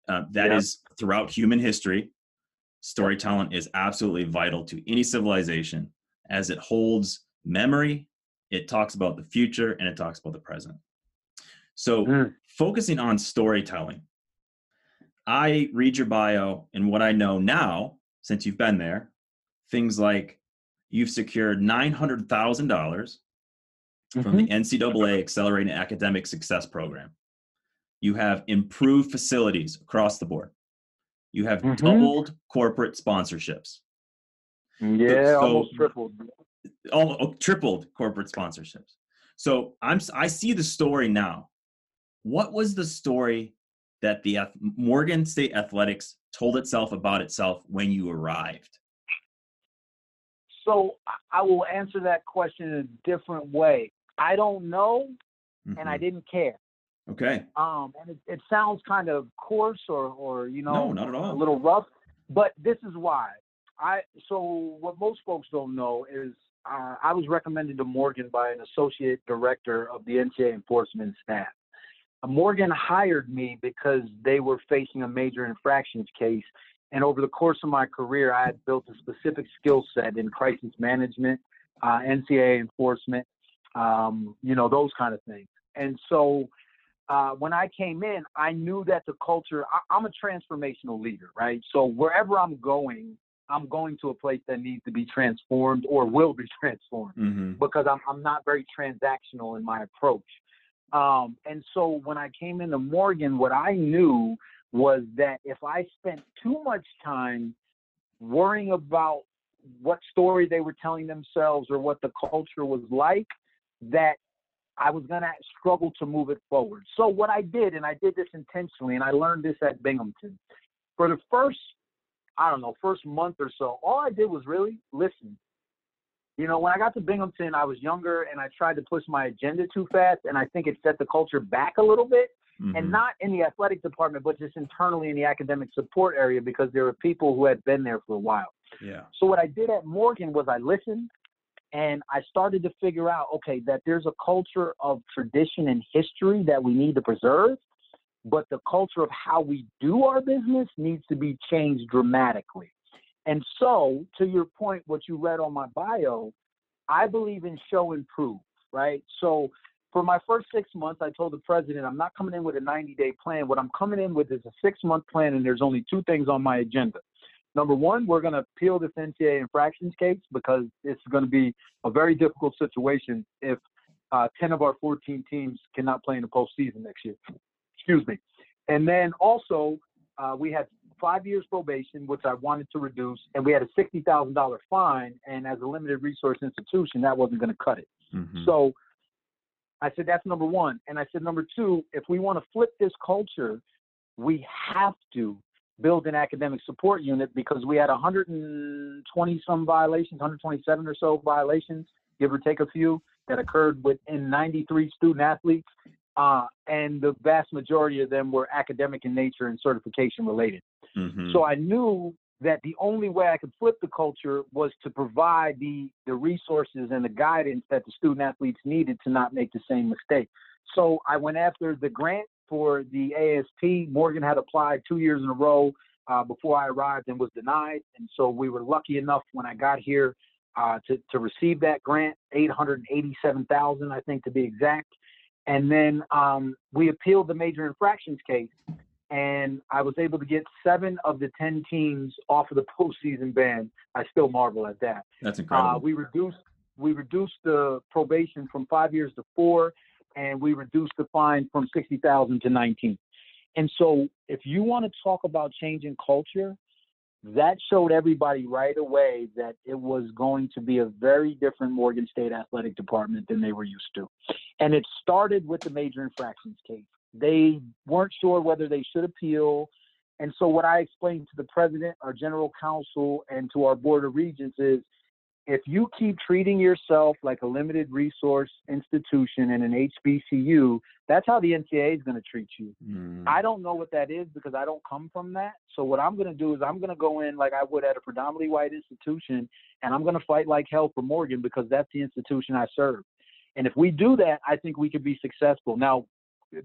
A: Uh, that is
B: Yeah.
A: throughout human history. Storytelling is absolutely vital to any civilization as it holds memory, it talks about the future, and it talks about the present. So,
B: Mm.
A: focusing on storytelling, I read your bio and what I know now, since you've been there, things like you've secured $900,000 from the
B: Mhm.
A: NCAA Accelerating Academic Success Program. You have improved facilities across the board. You have
B: Mhm.
A: doubled corporate sponsorships,
B: Yeah,
A: so-
B: almost tripled.
A: all oh, tripled corporate sponsorships. So I'm s- I see the story now. What was the story that the Morgan State Athletics told itself about itself when you arrived?
B: So I- I will answer that question in a different way. I don't know, and I
A: Mhm.
B: didn't care.
A: Okay.
B: Um, and it, it sounds kind of coarse or, or you know,
A: No, not at all.
B: a little rough, but this is why. I so what most folks don't know is uh, I was recommended to Morgan by an associate director of the NCAA enforcement staff. Uh, Morgan hired me because they were facing a major infractions case, and over the course of my career, I had built a specific skill set in crisis management, uh, NCAA enforcement, um, you know, those kind of things. And so uh, when I came in, I knew that the culture, I, I'm a transformational leader, right? So wherever I'm going, I'm going to a place that needs to be transformed or will be transformed
A: hmm
B: because I'm, I'm not very transactional in my approach. Um, and so when I came into Morgan, what I knew was that if I spent too much time worrying about what story they were telling themselves or what the culture was like, that I was going to struggle to move it forward. So what I did, and I did this intentionally, and I learned this at Binghamton. For the first, I don't know, first month or so, all I did was really listen. You know, when I got to Binghamton, I was younger and I tried to push my agenda too fast, and I think it set the culture back a little bit.
A: Mm-hmm.
B: And not in the athletic department, but just internally in the academic support area because there were people who had been there for a while.
A: yeah.
B: So what I did at Morgan was I listened and I started to figure out, okay, that there's a culture of tradition and history that we need to preserve, but the culture of how we do our business needs to be changed dramatically. And so, to your point, what you read on my bio, I believe in show and prove, right? So for my first six months, I told the president, I'm not coming in with a 90 day plan. What I'm coming in with is a six month plan, and there's only two things on my agenda. Number one, we're going to appeal this NCAA infractions case because it's going to be a very difficult situation if uh, 10 of our 14 teams cannot play in the postseason next year. Excuse me. And then also, uh, we had five years probation, which I wanted to reduce, and we had a $60,000 fine. And as a limited resource institution, that wasn't going to cut it.
A: Mhm.
B: So I said, that's number one. And I said, number two, if we want to flip this culture, we have to build an academic support unit because we had 120 some violations, 127 or so violations, give or take a few, that occurred within 93 student athletes. Uh, and the vast majority of them were academic in nature and certification related.
A: Mhm.
B: So I knew that the only way I could flip the culture was to provide the the resources and the guidance that the student athletes needed to not make the same mistake. So I went after the grant for the ASP. Morgan had applied two years in a row uh, before I arrived and was denied. And so we were lucky enough when I got here uh, to to receive that grant, eight hundred eighty-seven thousand, I think to be exact. And then um, we appealed the major infractions case and I was able to get seven of the ten teams off of the postseason ban. I still marvel at that.
A: That's
B: Uh,
A: incredible.
B: we reduced we reduced the probation from five years to four, and we reduced the fine from sixty thousand to nineteen. And so, if you want to talk about changing culture, that showed everybody right away that it was going to be a very different Morgan State athletic department than they were used to. And it started with the major infractions case. They weren't sure whether they should appeal. And so, what I explained to the president, our general counsel, and to our board of regents is if you keep treating yourself like a limited resource institution and an HBCU, that's how the NCAA is going to treat you.
A: Mm.
B: I don't know what that is because I don't come from that. So what I'm going to do is I'm going to go in like I would at a predominantly white institution, and I'm going to fight like hell for Morgan because that's the institution I serve. And if we do that, I think we could be successful. Now,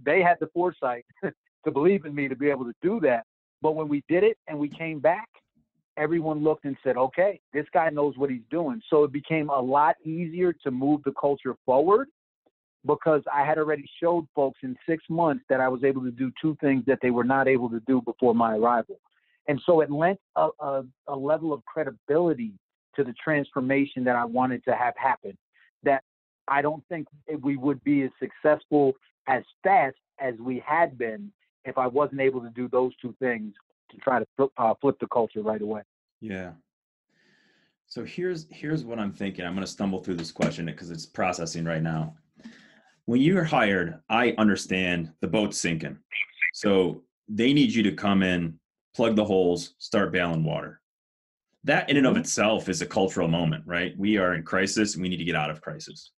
B: they had the foresight to believe in me to be able to do that. But when we did it and we came back, everyone looked and said, okay, this guy knows what he's doing. So it became a lot easier to move the culture forward because I had already showed folks in six months that I was able to do two things that they were not able to do before my arrival. And so it lent a, a, a level of credibility to the transformation that I wanted to have happen. That I don't think we would be as successful as fast as we had been if I wasn't able to do those two things to try to flip, uh, flip the culture right away.
A: Yeah. So here's here's what I'm thinking. I'm going to stumble through this question because it's processing right now. When you're hired, I understand the boat's sinking. So they need you to come in, plug the holes, start bailing water. That in and of
B: Mhm.
A: itself is a cultural moment, right? We are in crisis and we need to get out of crisis.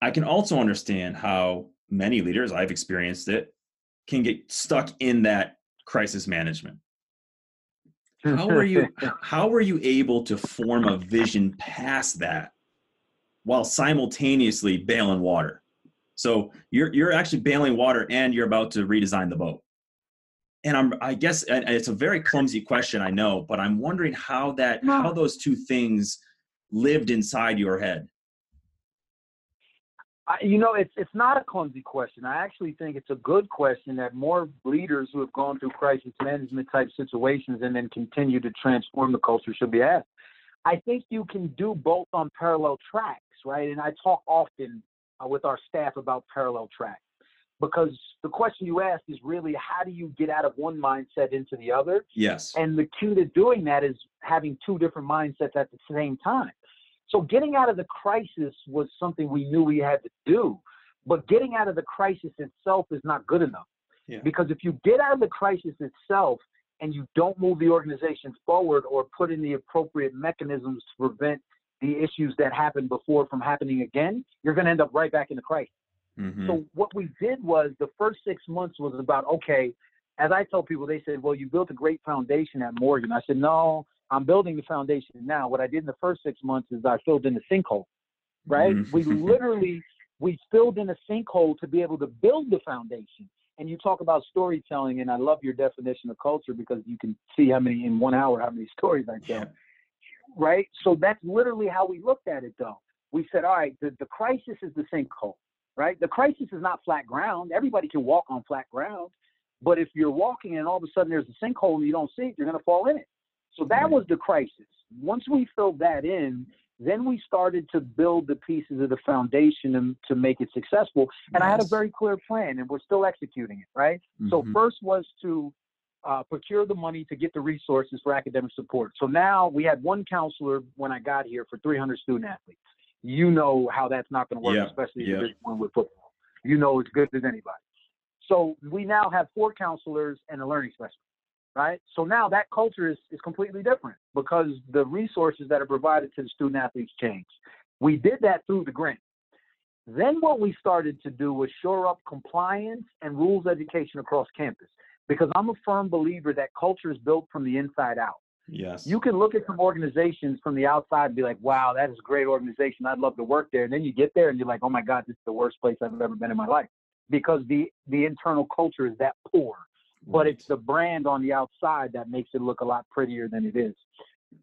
A: I can also understand how many leaders, I've experienced it, can get stuck in that crisis management. How were you how were you able to form a vision past that while simultaneously bailing water? So you're you're actually bailing water and you're about to redesign the boat. And I'm I guess it's a very clumsy question, I know, but I'm wondering how that how those two things lived inside your head.
B: I, you know, it's it's not a clumsy question. I actually think it's a good question that more leaders who have gone through crisis management type situations and then continue to transform the culture should be asked. I think you can do both on parallel tracks, right? And I talk often uh, with our staff about parallel tracks because the question you asked is really how do you get out of one mindset into the other?
A: Yes.
B: And the key to doing that is having two different mindsets at the same time. So getting out of the crisis was something we knew we had to do, but getting out of the crisis itself is not good enough.
A: Yeah.
B: Because if you get out of the crisis itself and you don't move the organization forward or put in the appropriate mechanisms to prevent the issues that happened before from happening again, you're going to end up right back in the crisis.
A: Mhm.
B: So what we did was the first six months was about okay. As I tell people, they said, "Well, you built a great foundation at Morgan." I said, "No, I'm building the foundation now. What I did in the first six months is I filled in the sinkhole. Right?
A: Mhm.
B: we literally we filled in a sinkhole to be able to build the foundation. And you talk about storytelling, and I love your definition of culture because you can see how many in one hour how many stories I tell
A: Yeah.
B: right? So that's literally how we looked at it, though. We said, all right, the, the crisis is the sinkhole, right? The crisis is not flat ground. Everybody can walk on flat ground. But if you're walking and all of a sudden there's a sinkhole and you don't see it, you're going to fall in it. So that was the crisis. Once we filled that in, then we started to build the pieces of the foundation to, to make it successful. And I had a very clear plan, and we're still executing it, right? So
A: Mhm.
B: first was to uh, procure the money to get the resources for academic support. So now we had one counselor when I got here for 300 student athletes. You know how that's not going to work,
A: Yeah,
B: especially
A: yeah.
B: One with football. You know as good as anybody. So we now have four counselors and a learning specialist, right? So now that culture is, is completely different because the resources that are provided to the student athletes change. We did that through the grant. Then what we started to do was shore up compliance and rules education across campus because I'm a firm believer that culture is built from the inside out.
A: yes.
B: You can look at some organizations from the outside and be like, wow, that is a great organization. I'd love to work there. And then you get there and you're like, oh my God, this is the worst place I've ever been in my life because the, the internal culture is that poor. But it's the brand on the outside that makes it look a lot prettier than it is.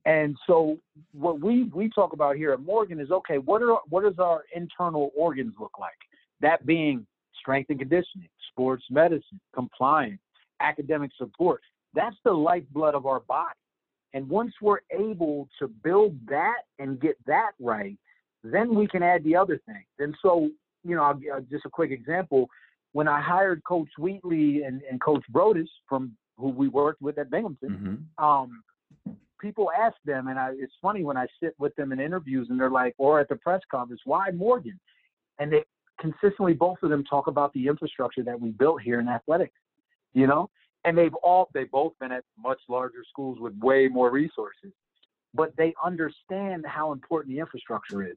B: And so what we, we talk about here at Morgan is okay, what are what does our internal organs look like? That being strength and conditioning, sports medicine, compliance, academic support. That's the lifeblood of our body. And once we're able to build that and get that right, then we can add the other things. And so, you know, I'll, uh, just a quick example. When I hired Coach Wheatley and, and Coach Broadus from who we worked with at Binghamton,
A: Mhm.
B: um, people ask them, and I, it's funny when I sit with them in interviews and they're like, or at the press conference, why Morgan? And they consistently, both of them talk about the infrastructure that we built here in athletics, you know? And they've all, they've both been at much larger schools with way more resources, but they understand how important the infrastructure is.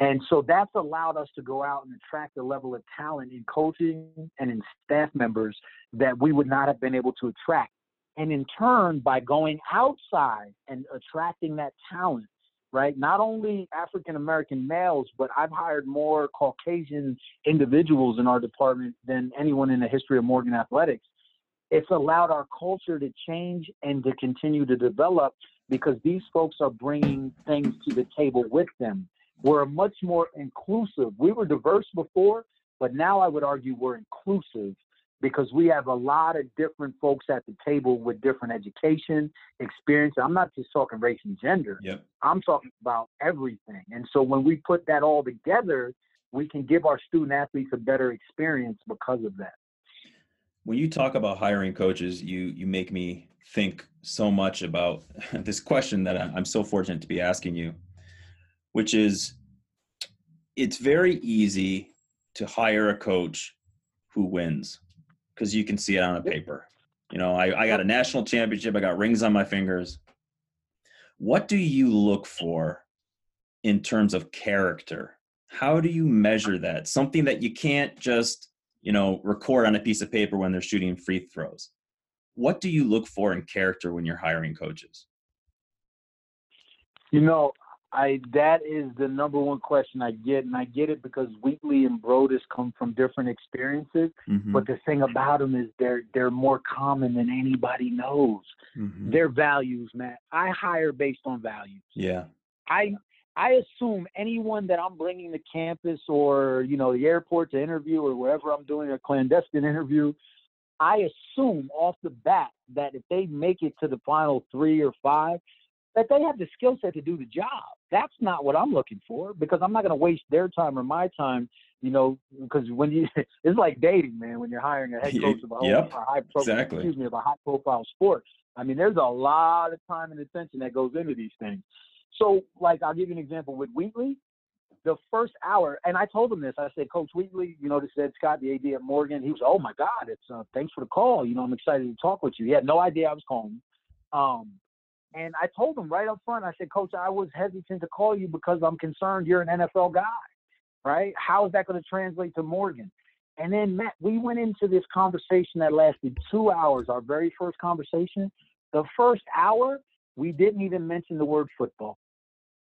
B: And so that's allowed us to go out and attract a level of talent in coaching and in staff members that we would not have been able to attract. And in turn, by going outside and attracting that talent, right? Not only African American males, but I've hired more Caucasian individuals in our department than anyone in the history of Morgan Athletics. It's allowed our culture to change and to continue to develop because these folks are bringing things to the table with them. We're much more inclusive. We were diverse before, but now I would argue we're inclusive because we have a lot of different folks at the table with different education, experience. I'm not just talking race and gender.
A: Yep.
B: I'm talking about everything. And so when we put that all together, we can give our student athletes a better experience because of that.
A: When you talk about hiring coaches, you you make me think so much about this question that I'm so fortunate to be asking you, which is it's very easy to hire a coach who wins because you can see it on a paper. You know, I, I got a national championship, I got rings on my fingers. What do you look for in terms of character? How do you measure that? Something that you can't just, you know, record on a piece of paper when they're shooting free throws. What do you look for in character when you're hiring coaches?
B: You know, I that is the number one question I get, and I get it because Wheatley and Broadus come from different experiences.
A: Mm-hmm.
B: But the thing about them is they're they're more common than anybody knows.
A: Mhm.
B: Their values, Matt. I hire based on values.
A: Yeah.
B: I I assume anyone that I'm bringing to campus or you know the airport to interview or wherever I'm doing a clandestine interview, I assume off the bat that if they make it to the final three or five, that they have the skill set to do the job. That's not what I'm looking for because I'm not going to waste their time or my time. You know, because when you it's like dating, man. When you're hiring a head coach of a,
A: yep,
B: a high profile,
A: exactly.
B: excuse me, of a high profile sport. I mean, there's a lot of time and attention that goes into these things. So, like, I'll give you an example with Wheatley. The first hour, and I told him this. I said, Coach Wheatley, you know, this is Ed Scott, the AD at Morgan. He was, oh my God, it's uh, thanks for the call. You know, I'm excited to talk with you. He had no idea I was calling. Um, and I told him right up front. I said, Coach, I was hesitant to call you because I'm concerned you're an NFL guy, right? How is that going to translate to Morgan? And then Matt, we went into this conversation that lasted two hours. Our very first conversation. The first hour, we didn't even mention the word football.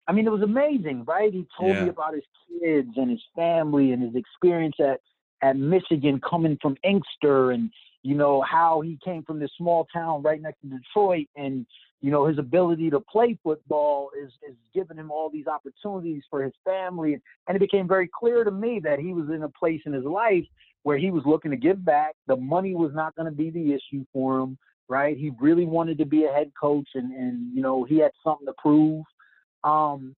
B: I mean, it was amazing, right? He told
A: Yeah.
B: me about his kids and his family and his experience at at Michigan, coming from Inkster, and you know how he came from this small town right next to Detroit, and you know his ability to play football is is giving him all these opportunities for his family, and it became very clear to me that he was in a place in his life where he was looking to give back. The money was not going to be the issue for him, right? He really wanted to be a head coach, and and you know he had something to prove. Um,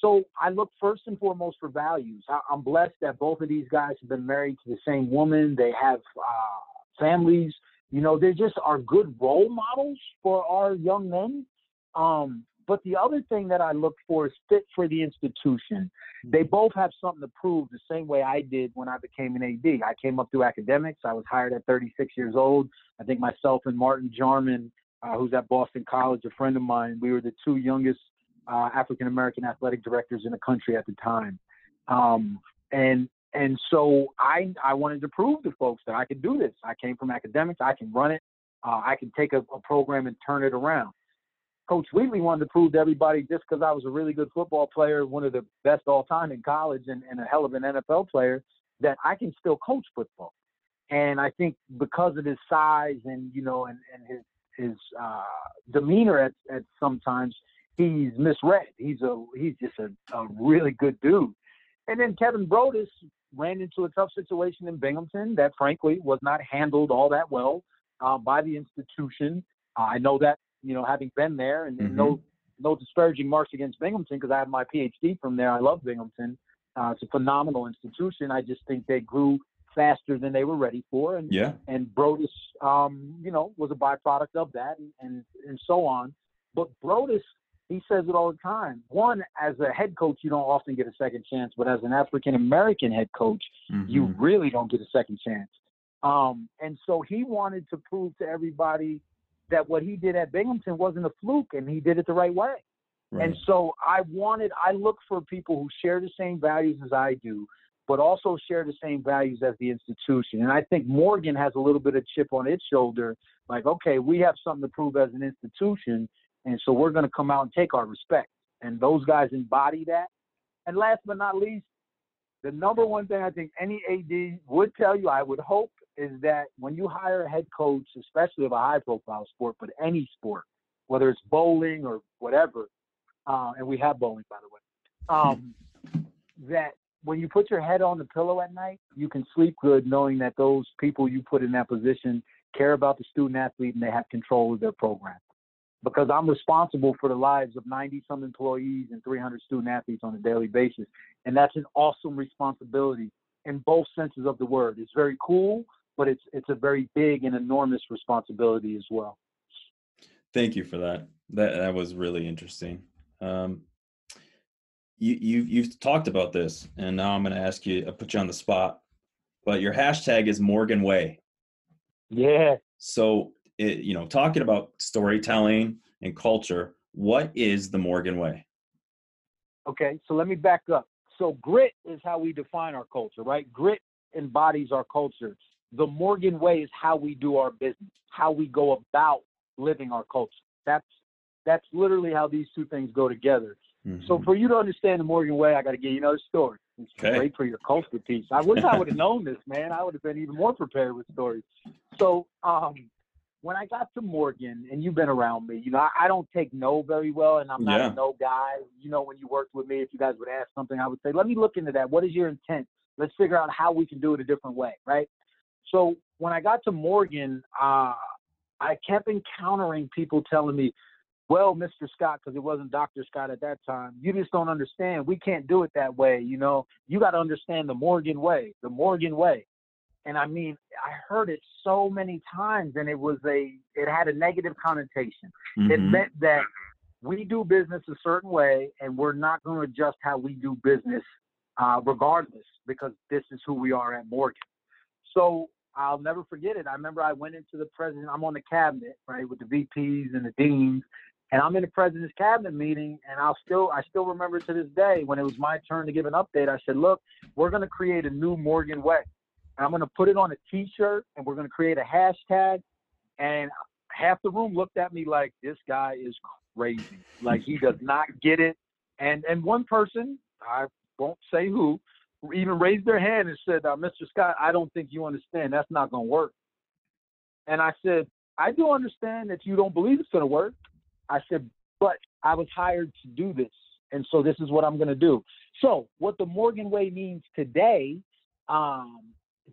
B: so I look first and foremost for values. I, I'm blessed that both of these guys have been married to the same woman. They have uh, families. You know, they just are good role models for our young men. Um, but the other thing that I look for is fit for the institution. They both have something to prove the same way I did when I became an AD. I came up through academics. I was hired at 36 years old. I think myself and Martin Jarmond, uh, who's at Boston College, a friend of mine, we were the two youngest uh, African American athletic directors in the country at the time. Um, and and so I I wanted to prove to folks that I could do this. I came from academics. I can run it. Uh, I can take a, a program and turn it around. Coach Wheatley wanted to prove to everybody just because I was a really good football player, one of the best all time in college, and, and a hell of an NFL player, that I can still coach football. And I think because of his size and you know and, and his his uh, demeanor at, at sometimes he's misread. He's a he's just a, a really good dude. And then Kevin Broadus ran into a tough situation in Binghamton that frankly was not handled all that well uh, by the institution. Uh, I know that you know having been there, and, and no no disparaging marks against Binghamton because I have my PhD from there. I love Binghamton. Uh, it's a phenomenal institution. I just think they grew faster than they were ready for, and
A: Yeah.
B: and Broadus, um, you know, was a byproduct of that, and, and and so on. But Broadus, he says it all the time. One, as a head coach, you don't often get a second chance, but as an African American head coach, you
A: Mhm.
B: really don't get a second chance. Um, and so he wanted to prove to everybody that what he did at Binghamton wasn't a fluke, and he did it the right way.
A: Right.
B: And so I wanted, I look for people who share the same values as I do, but also share the same values as the institution. And I think Morgan has a little bit of chip on its shoulder, like, okay, we have something to prove as an institution, and so we're going to come out and take our respect. And those guys embody that. And last but not least, the number one thing I think any AD would tell you, I would hope, is that when you hire a head coach, especially of a high profile sport, but any sport, whether it's bowling or whatever, uh, and we have bowling, by the way, um, that when you put your head on the pillow at night, you can sleep good knowing that those people you put in that position care about the student athlete and they have control of their program. Because I'm responsible for the lives of 90 some employees and 300 student athletes on a daily basis. And that's an awesome responsibility in both senses of the word. It's very cool, but it's it's a very big and enormous responsibility as well.
A: Thank you for that. That that was really interesting. Um, you you've you've talked about this, and now I'm going to ask you. I put you on the spot, but your hashtag is Morgan Way.
B: Yeah.
A: So it, you know, talking about storytelling and culture, what is the Morgan Way?
B: Okay, so let me back up. So grit is how we define our culture, right? Grit embodies our culture. The Morgan Way is how we do our business, how we go about living our culture. That's that's literally how these two things go together. Mm-hmm. So for you to understand the Morgan Way, I got to give you another story. It's okay. great for your culture piece. I wish I would have known this, man. I would have been even more prepared with stories. So um, when I got to Morgan, and you've been around me, you know, I, I don't take no very well, and I'm not yeah. a no guy. You know, when you worked with me, if you guys would ask something, I would say, let me look into that. What is your intent? Let's figure out how we can do it a different way, right? So when I got to Morgan, uh, I kept encountering people telling me, well, Mr. Scott, because it wasn't Dr. Scott at that time, you just don't understand. We can't do it that way. You know, you got to understand the Morgan way, the Morgan way. And I mean, I heard it so many times, and it was a, it had a negative connotation. Mm-hmm. It meant that we do business a certain way, and we're not going to adjust how we do business, uh, regardless, because this is who we are at Morgan. So I'll never forget it. I remember I went into the president. I'm on the cabinet, right, with the VPs and the deans, and I'm in the president's cabinet meeting, and I'll still I still remember to this day when it was my turn to give an update. I said, "Look, we're going to create a new Morgan way, I'm going to put it on a T-shirt, and we're going to create a hashtag." And half the room looked at me like, "This guy is crazy. Like he does not get it." And and one person, I won't say who, even raised their hand and said, uh, "Mr. Scott, I don't think you understand. That's not going to work." And I said, "I do understand that you don't believe it's going to work." I said, but I was hired to do this. And so this is what I'm going to do. So what the Morgan Way means today um,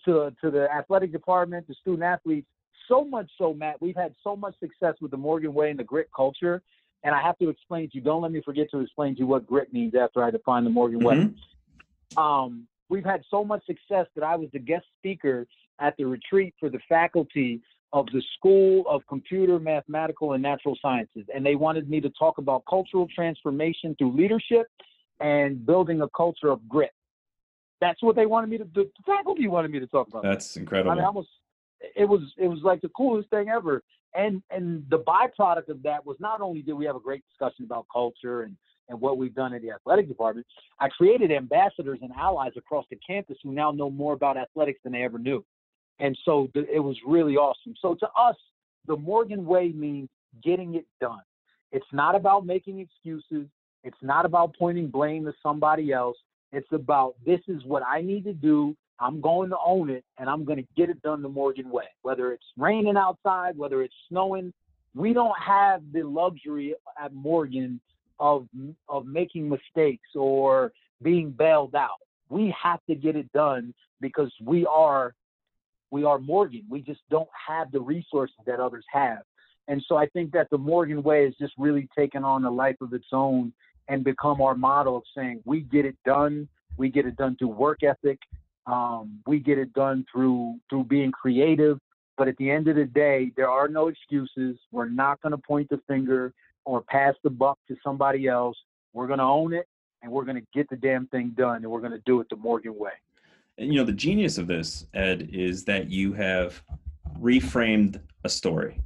B: to, to the athletic department, the student athletes, so much so, Matt, we've had so much success with the Morgan Way and the grit culture. And I have to explain to you, don't let me forget to explain to you what grit means after I define the Morgan mm-hmm. Way. Um, we've had so much success that I was the guest speaker at the retreat for the faculty of the School of Computer, Mathematical, and Natural Sciences. And they wanted me to talk about cultural transformation through leadership and building a culture of grit. That's what they wanted me to do. The faculty wanted me to talk about.
A: That's incredible. I mean,
B: I was, it was it was like the coolest thing ever. And and the byproduct of that was not only did we have a great discussion about culture and and what we've done in the athletic department, I created ambassadors and allies across the campus who now know more about athletics than they ever knew. And so th- it was really awesome. So to us, the Morgan way means getting it done. It's not about making excuses. It's not about pointing blame to somebody else. It's about this is what I need to do. I'm going to own it and I'm going to get it done the Morgan way. Whether it's raining outside, whether it's snowing, we don't have the luxury at Morgan of of making mistakes or being bailed out. We have to get it done because we are we are Morgan. We just don't have the resources that others have. And so I think that the Morgan way has just really taken on a life of its own and become our model of saying we get it done. We get it done through work ethic. Um, we get it done through through being creative. But at the end of the day, there are no excuses. We're not going to point the finger or pass the buck to somebody else. We're going to own it and we're going to get the damn thing done and we're going to do it the Morgan way And
A: you know the genius of this ed is that you have reframed a story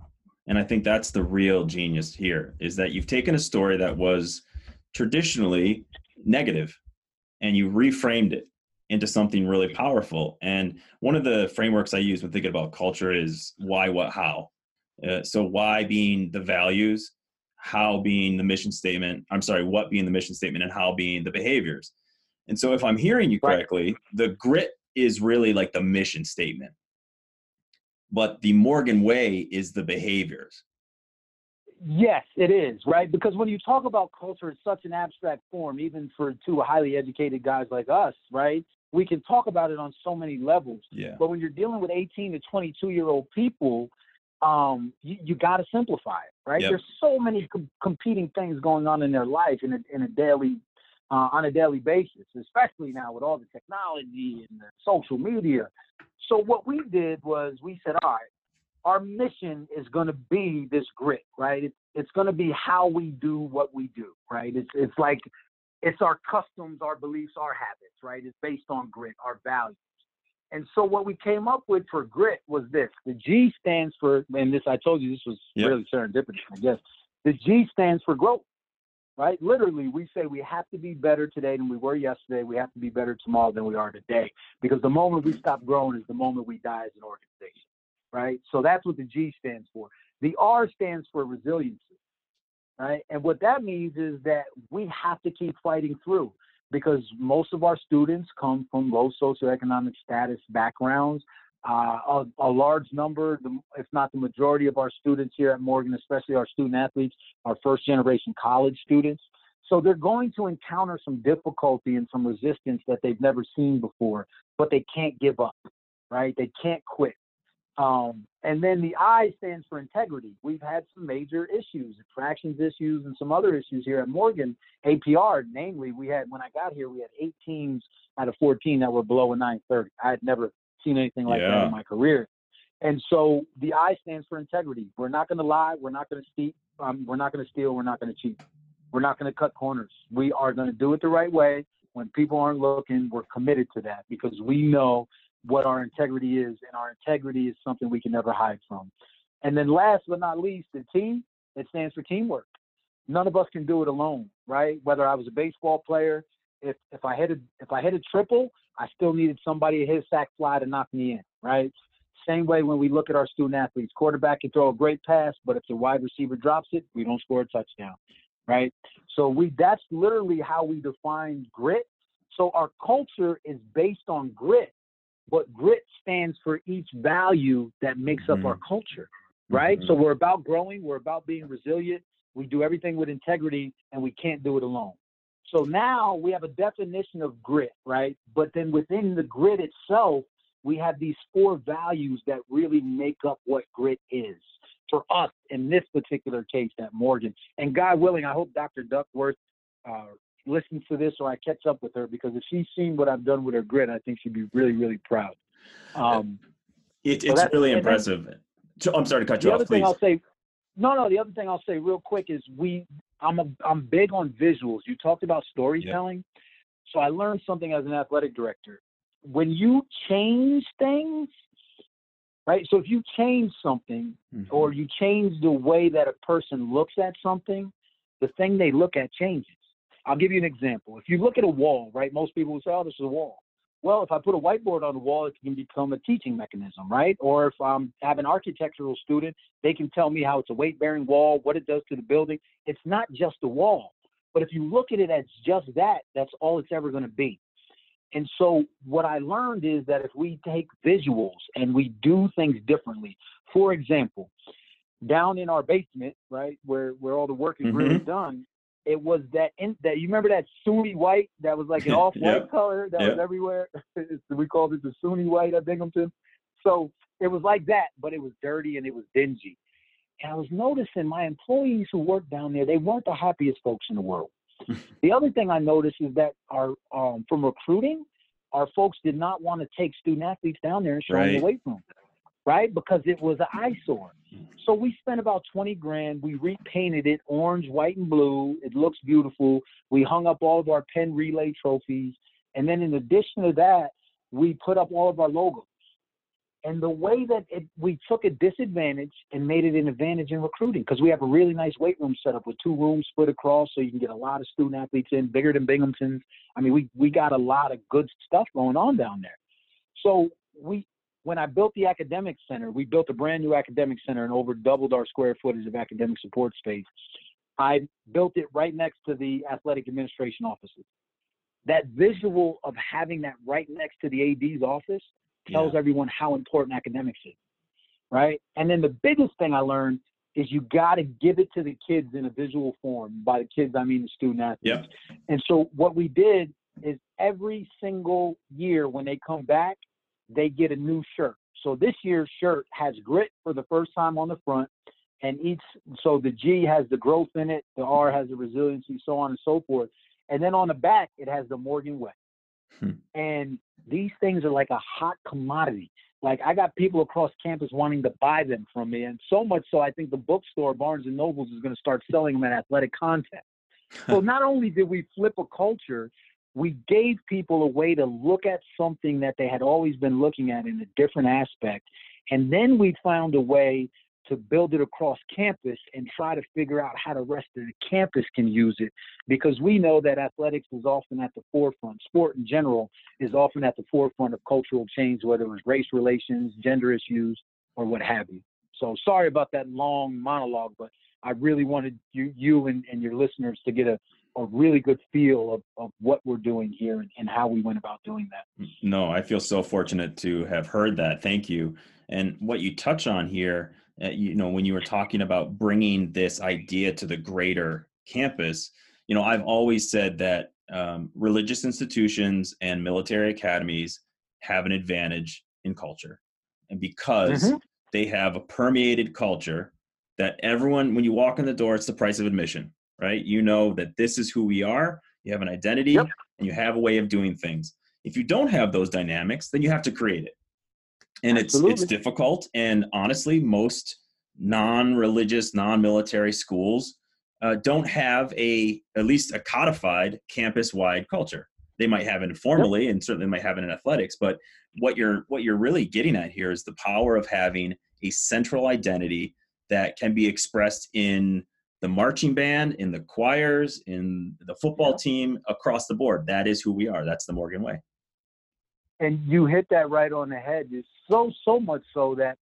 A: and i think that's the real genius here is that you've taken a story that was traditionally negative and you reframed it into something really powerful. And one of the frameworks i use when thinking about culture is why what how. Uh, so why being the values how being the mission statement i'm sorry what being the mission statement and how being the behaviors. And so, if I'm hearing you correctly, the grit is really like the mission statement, but the Morgan way is the behaviors.
B: Yes, it is, right? Because when you talk about culture, it's such an abstract form, even for two highly educated guys like us, right? We can talk about it on so many levels.
A: Yeah.
B: But when you're dealing with 18 to 22 year old people, um, you, you got to simplify it, right?
A: Yep.
B: There's so many com- competing things going on in their life in a, in a daily, uh, on a daily basis, especially now with all the technology and the social media. So what we did was we said, all right, our mission is going to be this grit, right? It's it's going to be how we do what we do, right? It's it's like it's our customs, our beliefs, our habits, right? It's based on grit, our values. And so what we came up with for grit was this. The G stands for, and this I told you this was
A: Yep.
B: really serendipitous, I guess. The G stands for growth, right? Literally, we say we have to be better today than we were yesterday. We have to be better tomorrow than we are today. Because the moment we stop growing is the moment we die as an organization, right? So that's what the G stands for. The R stands for resiliency, right? And what that means is that we have to keep fighting through because most of our students come from low socioeconomic status backgrounds. Uh, a, a large number, if not the majority of our students here at Morgan, especially our student athletes, are first generation college students. So they're going to encounter some difficulty and some resistance that they've never seen before, but they can't give up, right? They can't quit. Um, and then the I stands for integrity. We've had some major issues, fractions issues, and some other issues here at Morgan. APR, namely, we had when I got here, we had eight teams out of 14 that were below a 930. I had never seen anything like that in my career. And so the I stands for integrity. We're not going to lie. We're not going to steal. Um, we're not going to steal. We're not going to cheat. We're not going to cut corners. We are going to do it the right way. When people aren't looking, we're committed to that because we know what our integrity is, and our integrity is something we can never hide from. And then last but not least, the T, it stands for teamwork. None of us can do it alone, right? Whether I was a baseball player, if if I hit a if I hit a triple, I still needed somebody to hit a sack fly to knock me in, right? Same way when we look at our student athletes, quarterback can throw a great pass, but if the wide receiver drops it, we don't score a touchdown, right? So we that's literally how we define grit. So our culture is based on grit, but grit stands for each value that makes up our culture, right?
A: Mhm.
B: So we're about growing, we're about being resilient. We do everything with integrity, and we can't do it alone. So now we have a definition of grit, right? But then within the grit itself, we have these four values that really make up what grit is for us in this particular case at Morgan. And God willing, I hope Dr. Duckworth uh, listens to this or I catch up with her because if she's seen what I've done with her grit, I think she'd be really, really proud. Um,
A: It, it's
B: that-
A: really
B: and then-
A: impressive. I'm sorry to cut you off.
B: the other thing
A: please.
B: I'll say, no, no. The other thing I'll say real quick is we. I'm a. I'm big on visuals. You talked about storytelling, so I learned something as an athletic director. When you change things, right? So if you change something,
A: Mhm.
B: or you change the way that a person looks at something, the thing they look at changes. I'll give you an example. If you look at a wall, right? Most people will say, "Oh, this is a wall." Well, if I put a whiteboard on the wall, it can become a teaching mechanism, right? Or if I have an architectural student, they can tell me how it's a weight-bearing wall, what it does to the building. It's not just a wall, but if you look at it as just that, that's all it's ever going to be. And so what I learned is that if we take visuals and we do things differently, for example, down in our basement, right, where where all the work mm-hmm. is really done, it was that in, that you remember that SUNY white that was like an off-white
A: Yeah.
B: color that was everywhere. We called it the SUNY white at Binghamton. So it was like that, but it was dirty and it was dingy. And I was noticing my employees who worked down there, they weren't the happiest folks in the world. the other thing I noticed is that our um, from recruiting, our folks did not want to take student athletes down there and show them
A: Right.
B: the weight room, right? Because it was an eyesore. So we spent about 20 grand. We repainted it orange, white, and blue. It looks beautiful. We hung up all of our Penn Relay trophies. And then in addition to that, we put up all of our logos. And the way that it, we took a disadvantage and made it an advantage in recruiting because we have a really nice weight room set up with two rooms split across so you can get a lot of student athletes in, bigger than Binghamton's. I mean, we, we got a lot of good stuff going on down there. So we, when I built the academic center, we built a brand new academic center and over doubled our square footage of academic support space. I built it right next to the athletic administration offices. That visual of having that right next to the AD's office tells everyone how important academics is, right? And then the biggest thing I learned is you got to give it to the kids in a visual form. By the kids, I mean the student athletes.
A: Yep.
B: And so what we did is every single year when they come back, they get a new shirt. So this year's shirt has grit for the first time on the front, and each so the G has the growth in it, the R has the resiliency, so on and so forth. And then on the back, it has the Morgan Way.
A: Hmm.
B: And these things are like a hot commodity. Like I got people across campus wanting to buy them from me, and so much so I think the bookstore Barnes and Nobles is going to start selling them at athletic content. so not only did we flip a culture, we gave people a way to look at something that they had always been looking at in a different aspect, and then we found a way to build it across campus and try to figure out how the rest of the campus can use it. Because we know that athletics is often at the forefront. Sport in general is often at the forefront of cultural change whether it was race relations gender issues or what have you. So sorry about that long monologue but i really wanted you you and, and your listeners to get a, a really good feel of, of what we're doing here and, and how we went about doing that
A: No, I feel so fortunate to have heard that. Thank you. And what you touch on here, uh, you know, when you were talking about bringing this idea to the greater campus, you know, I've always said that um, religious institutions and military academies have an advantage in culture. And because
B: Mhm.
A: they have a permeated culture that everyone, when you walk in the door, it's the price of admission, right? You know that this is who we are, you have an identity,
B: Yep.
A: and you have a way of doing things. If you don't have those dynamics, then you have to create it. And it's it's difficult. And honestly, most non-religious, non-military schools uh, don't have a at least a codified campus-wide culture. They might have it informally, and certainly might have it in athletics. But what you're what you're really getting at here is the power of having a central identity that can be expressed in the marching band, in the choirs, in the football team, across the board. That is who we are. That's the Morgan way.
B: and you hit that right on the head. It's so so much so that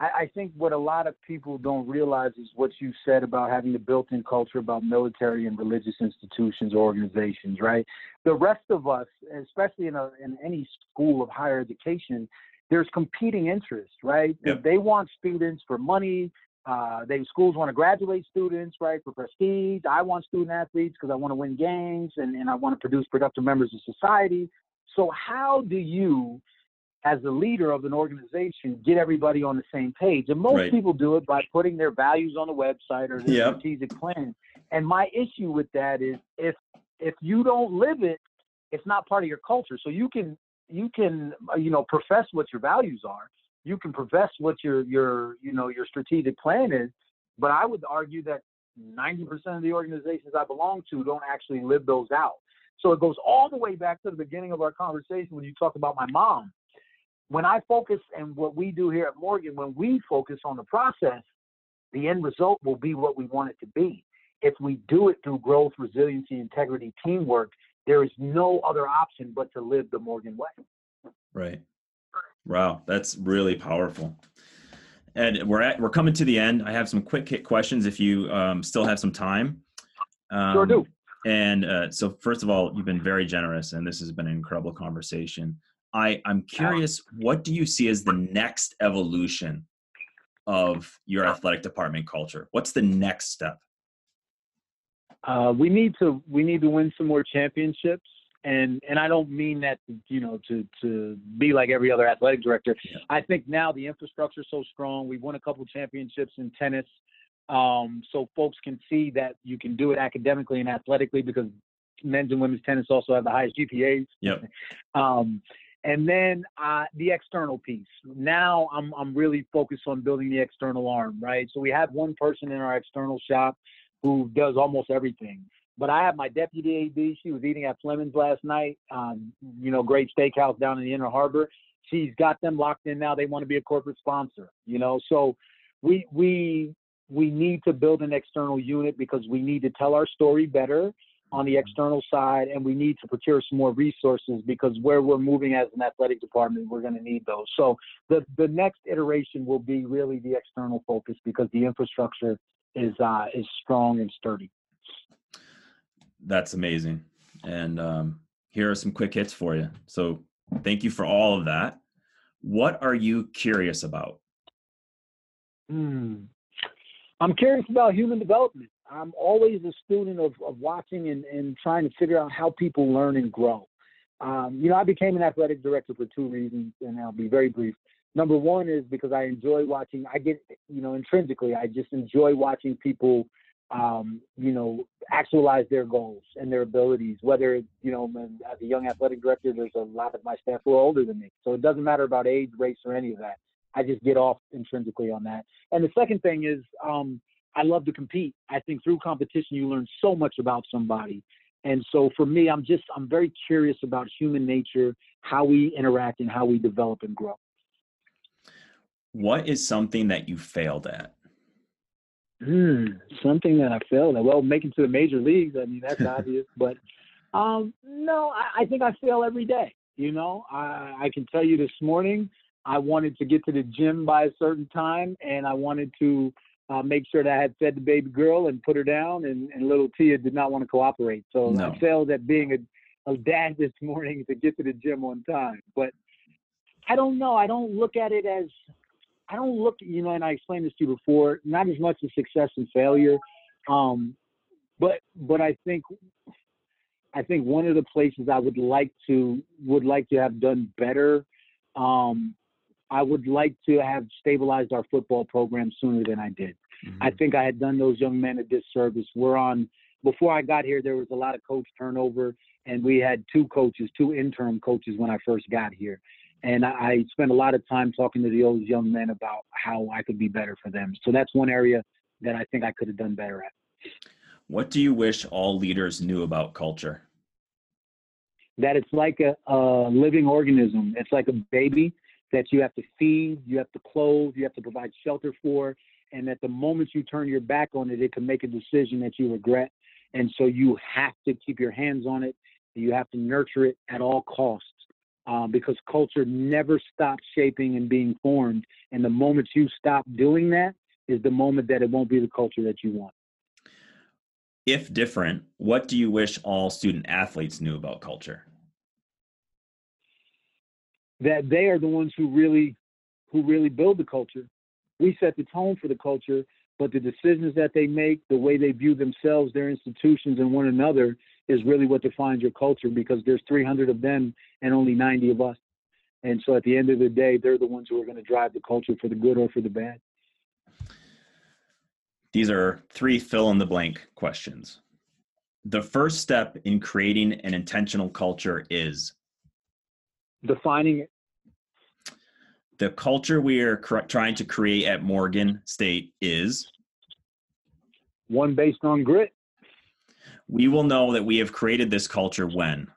B: I, I think what a lot of people don't realize is what you said about having the built-in culture about military and religious institutions or organizations, right? The rest of us, especially in a in any school of higher education, there's competing interests, right?
A: Yep.
B: They want students for money. Uh, they schools want to graduate students, right, for prestige. I want student athletes because I want to win games and, and I want to produce productive members of society. So how do you, as the leader of an organization, get everybody on the same page? And most
A: Right.
B: people do it by putting their values on the website or their
A: Yep.
B: strategic plan. And my issue with that is if if you don't live it, it's not part of your culture. So you can you can uh, you know profess what your values are. You can profess what your your you know your strategic plan is. But I would argue that 90% of the organizations I belong to don't actually live those out. So it goes all the way back to the beginning of our conversation when you talked about my mom. When I focus and what we do here at Morgan, when we focus on the process, the end result will be what we want it to be. If we do it through growth, resiliency, integrity, teamwork, there is no other option but to live the Morgan way.
A: Right. Wow, that's really powerful. And we're at we're coming to the end. I have some quick hit questions if you um, still have some time. Um,
B: Sure do.
A: And uh, so, first of all, you've been very generous, and this has been an incredible conversation. I I'm curious, what do you see as the next evolution of your athletic department culture? What's the next step?
B: Uh, we need to we need to win some more championships, and and I don't mean that you know to to be like every other athletic director.
A: Yeah.
B: I think now the infrastructure is so strong. We've won a couple championships in tennis, um, so folks can see that you can do it academically and athletically because men's and women's tennis also have the highest GPAs.
A: Yep.
B: Um, and then uh, the external piece. Now I'm I'm really focused on building the external arm, right? So we have one person in our external shop who does almost everything. But I have my deputy AD. She was eating at Fleming's last night. Um, you know, great steakhouse down in the Inner Harbor. She's got them locked in now. They want to be a corporate sponsor. You know, so we we we need to build an external unit because we need to tell our story better on the external side, and we need to procure some more resources because where we're moving as an athletic department, we're going to need those. So the the next iteration will be really the external focus because the infrastructure is uh, is strong and sturdy.
A: That's amazing. And um, here are some quick hits for you. So, thank you for all of that. What are you curious about?
B: Hmm. I'm curious about human development. I'm always a student of, of watching and, and trying to figure out how people learn and grow. Um, you know, I became an athletic director for two reasons, and I'll be very brief. Number one is because I enjoy watching. I get, you know, intrinsically, I just enjoy watching people, um, you know, actualize their goals and their abilities. Whether, you know, as a young athletic director, there's a lot of my staff who are older than me, so it doesn't matter about age, race, or any of that. I just get off intrinsically on that. And the second thing is, um, I love to compete. I think through competition, you learn so much about somebody. And so for me, I'm just, I'm very curious about human nature, how we interact and how we develop and grow.
A: What is something that you failed at?
B: Hmm, something that I failed at. Well, making to the major leagues. I mean, that's obvious. But um, no, I, I, think I fail every day. You know, I, I can tell you this morning, I wanted to get to the gym by a certain time, and I wanted to uh, make sure that I had fed the baby girl and put her down, and, and little Tia did not want to cooperate. So no. I failed at being a, a dad this morning to get to the gym on time. But I don't know. I don't look at it as I don't look, you know, and I explained this to you before, not as much as success and failure. Um, but but I think I think one of the places I would like to would like to have done better um, I would like to have stabilized our football program sooner than I did. Mm-hmm. I think I had done those young men a disservice. We're on before I got here. There was a lot of coach turnover, and we had two coaches, two interim coaches when I first got here. And I, spent a lot of time talking to those young men about how I could be better for them. So that's one area that I think I could have done better at.
A: What do you wish all leaders knew about culture?
B: That it's like a, a living organism. It's like a baby that you have to feed, you have to clothe, you have to provide shelter for, and at the moment you turn your back on it, it can make a decision that you regret. And so you have to keep your hands on it. You have to nurture it at all costs um, because culture never stops shaping and being formed. And the moment you stop doing that is the moment that it won't be the culture that you want.
A: If different, what do you wish all student athletes knew about culture?
B: that they are the ones who really who really build the culture. We set the tone for the culture, but the decisions that they make, the way they view themselves, their institutions, and one another is really what defines your culture because there's 300 of them and only 90 of us. And so at the end of the day, they're the ones who are going to drive the culture for the good or for the bad.
A: These are three fill in the blank questions. The first step in creating an intentional culture is
B: defining it?
A: The culture we are cr- trying to create at Morgan State is
B: one based on grit.
A: We will know that we have created this culture when.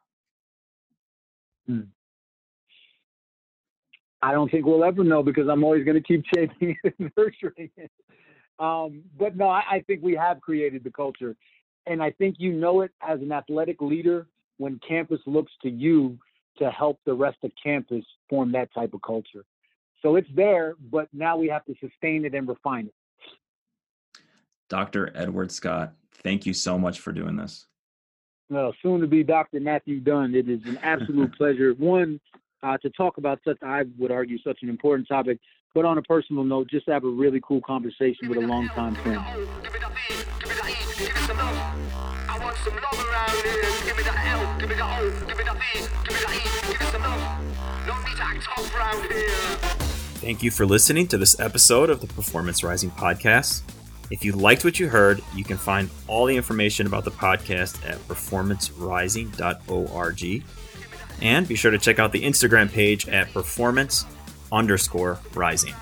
B: Hmm. I don't think we'll ever know because I'm always going to keep shaping and nurturing it. Um, but no, I, I think we have created the culture. And I think you know it as an athletic leader when campus looks to you to help the rest of campus form that type of culture. So it's there, but now we have to sustain it and refine it.
A: Dr. Edward Scott, thank you so much for doing this.
B: Well, soon to be Dr. Matthew Dunn. It is an absolute pleasure. One, uh, to talk about such, I would argue, such an important topic, but on a personal note, just have a really cool conversation with a long time friend want some love around here. Give me the L, give me the O, give me the V, give me the give me some love. No need to act tough around here. Thank you for listening to this episode of the Performance Rising Podcast. If you liked what you heard, you can find all the information about the podcast at performancerising.org. And be sure to check out the Instagram page at performance underscore rising.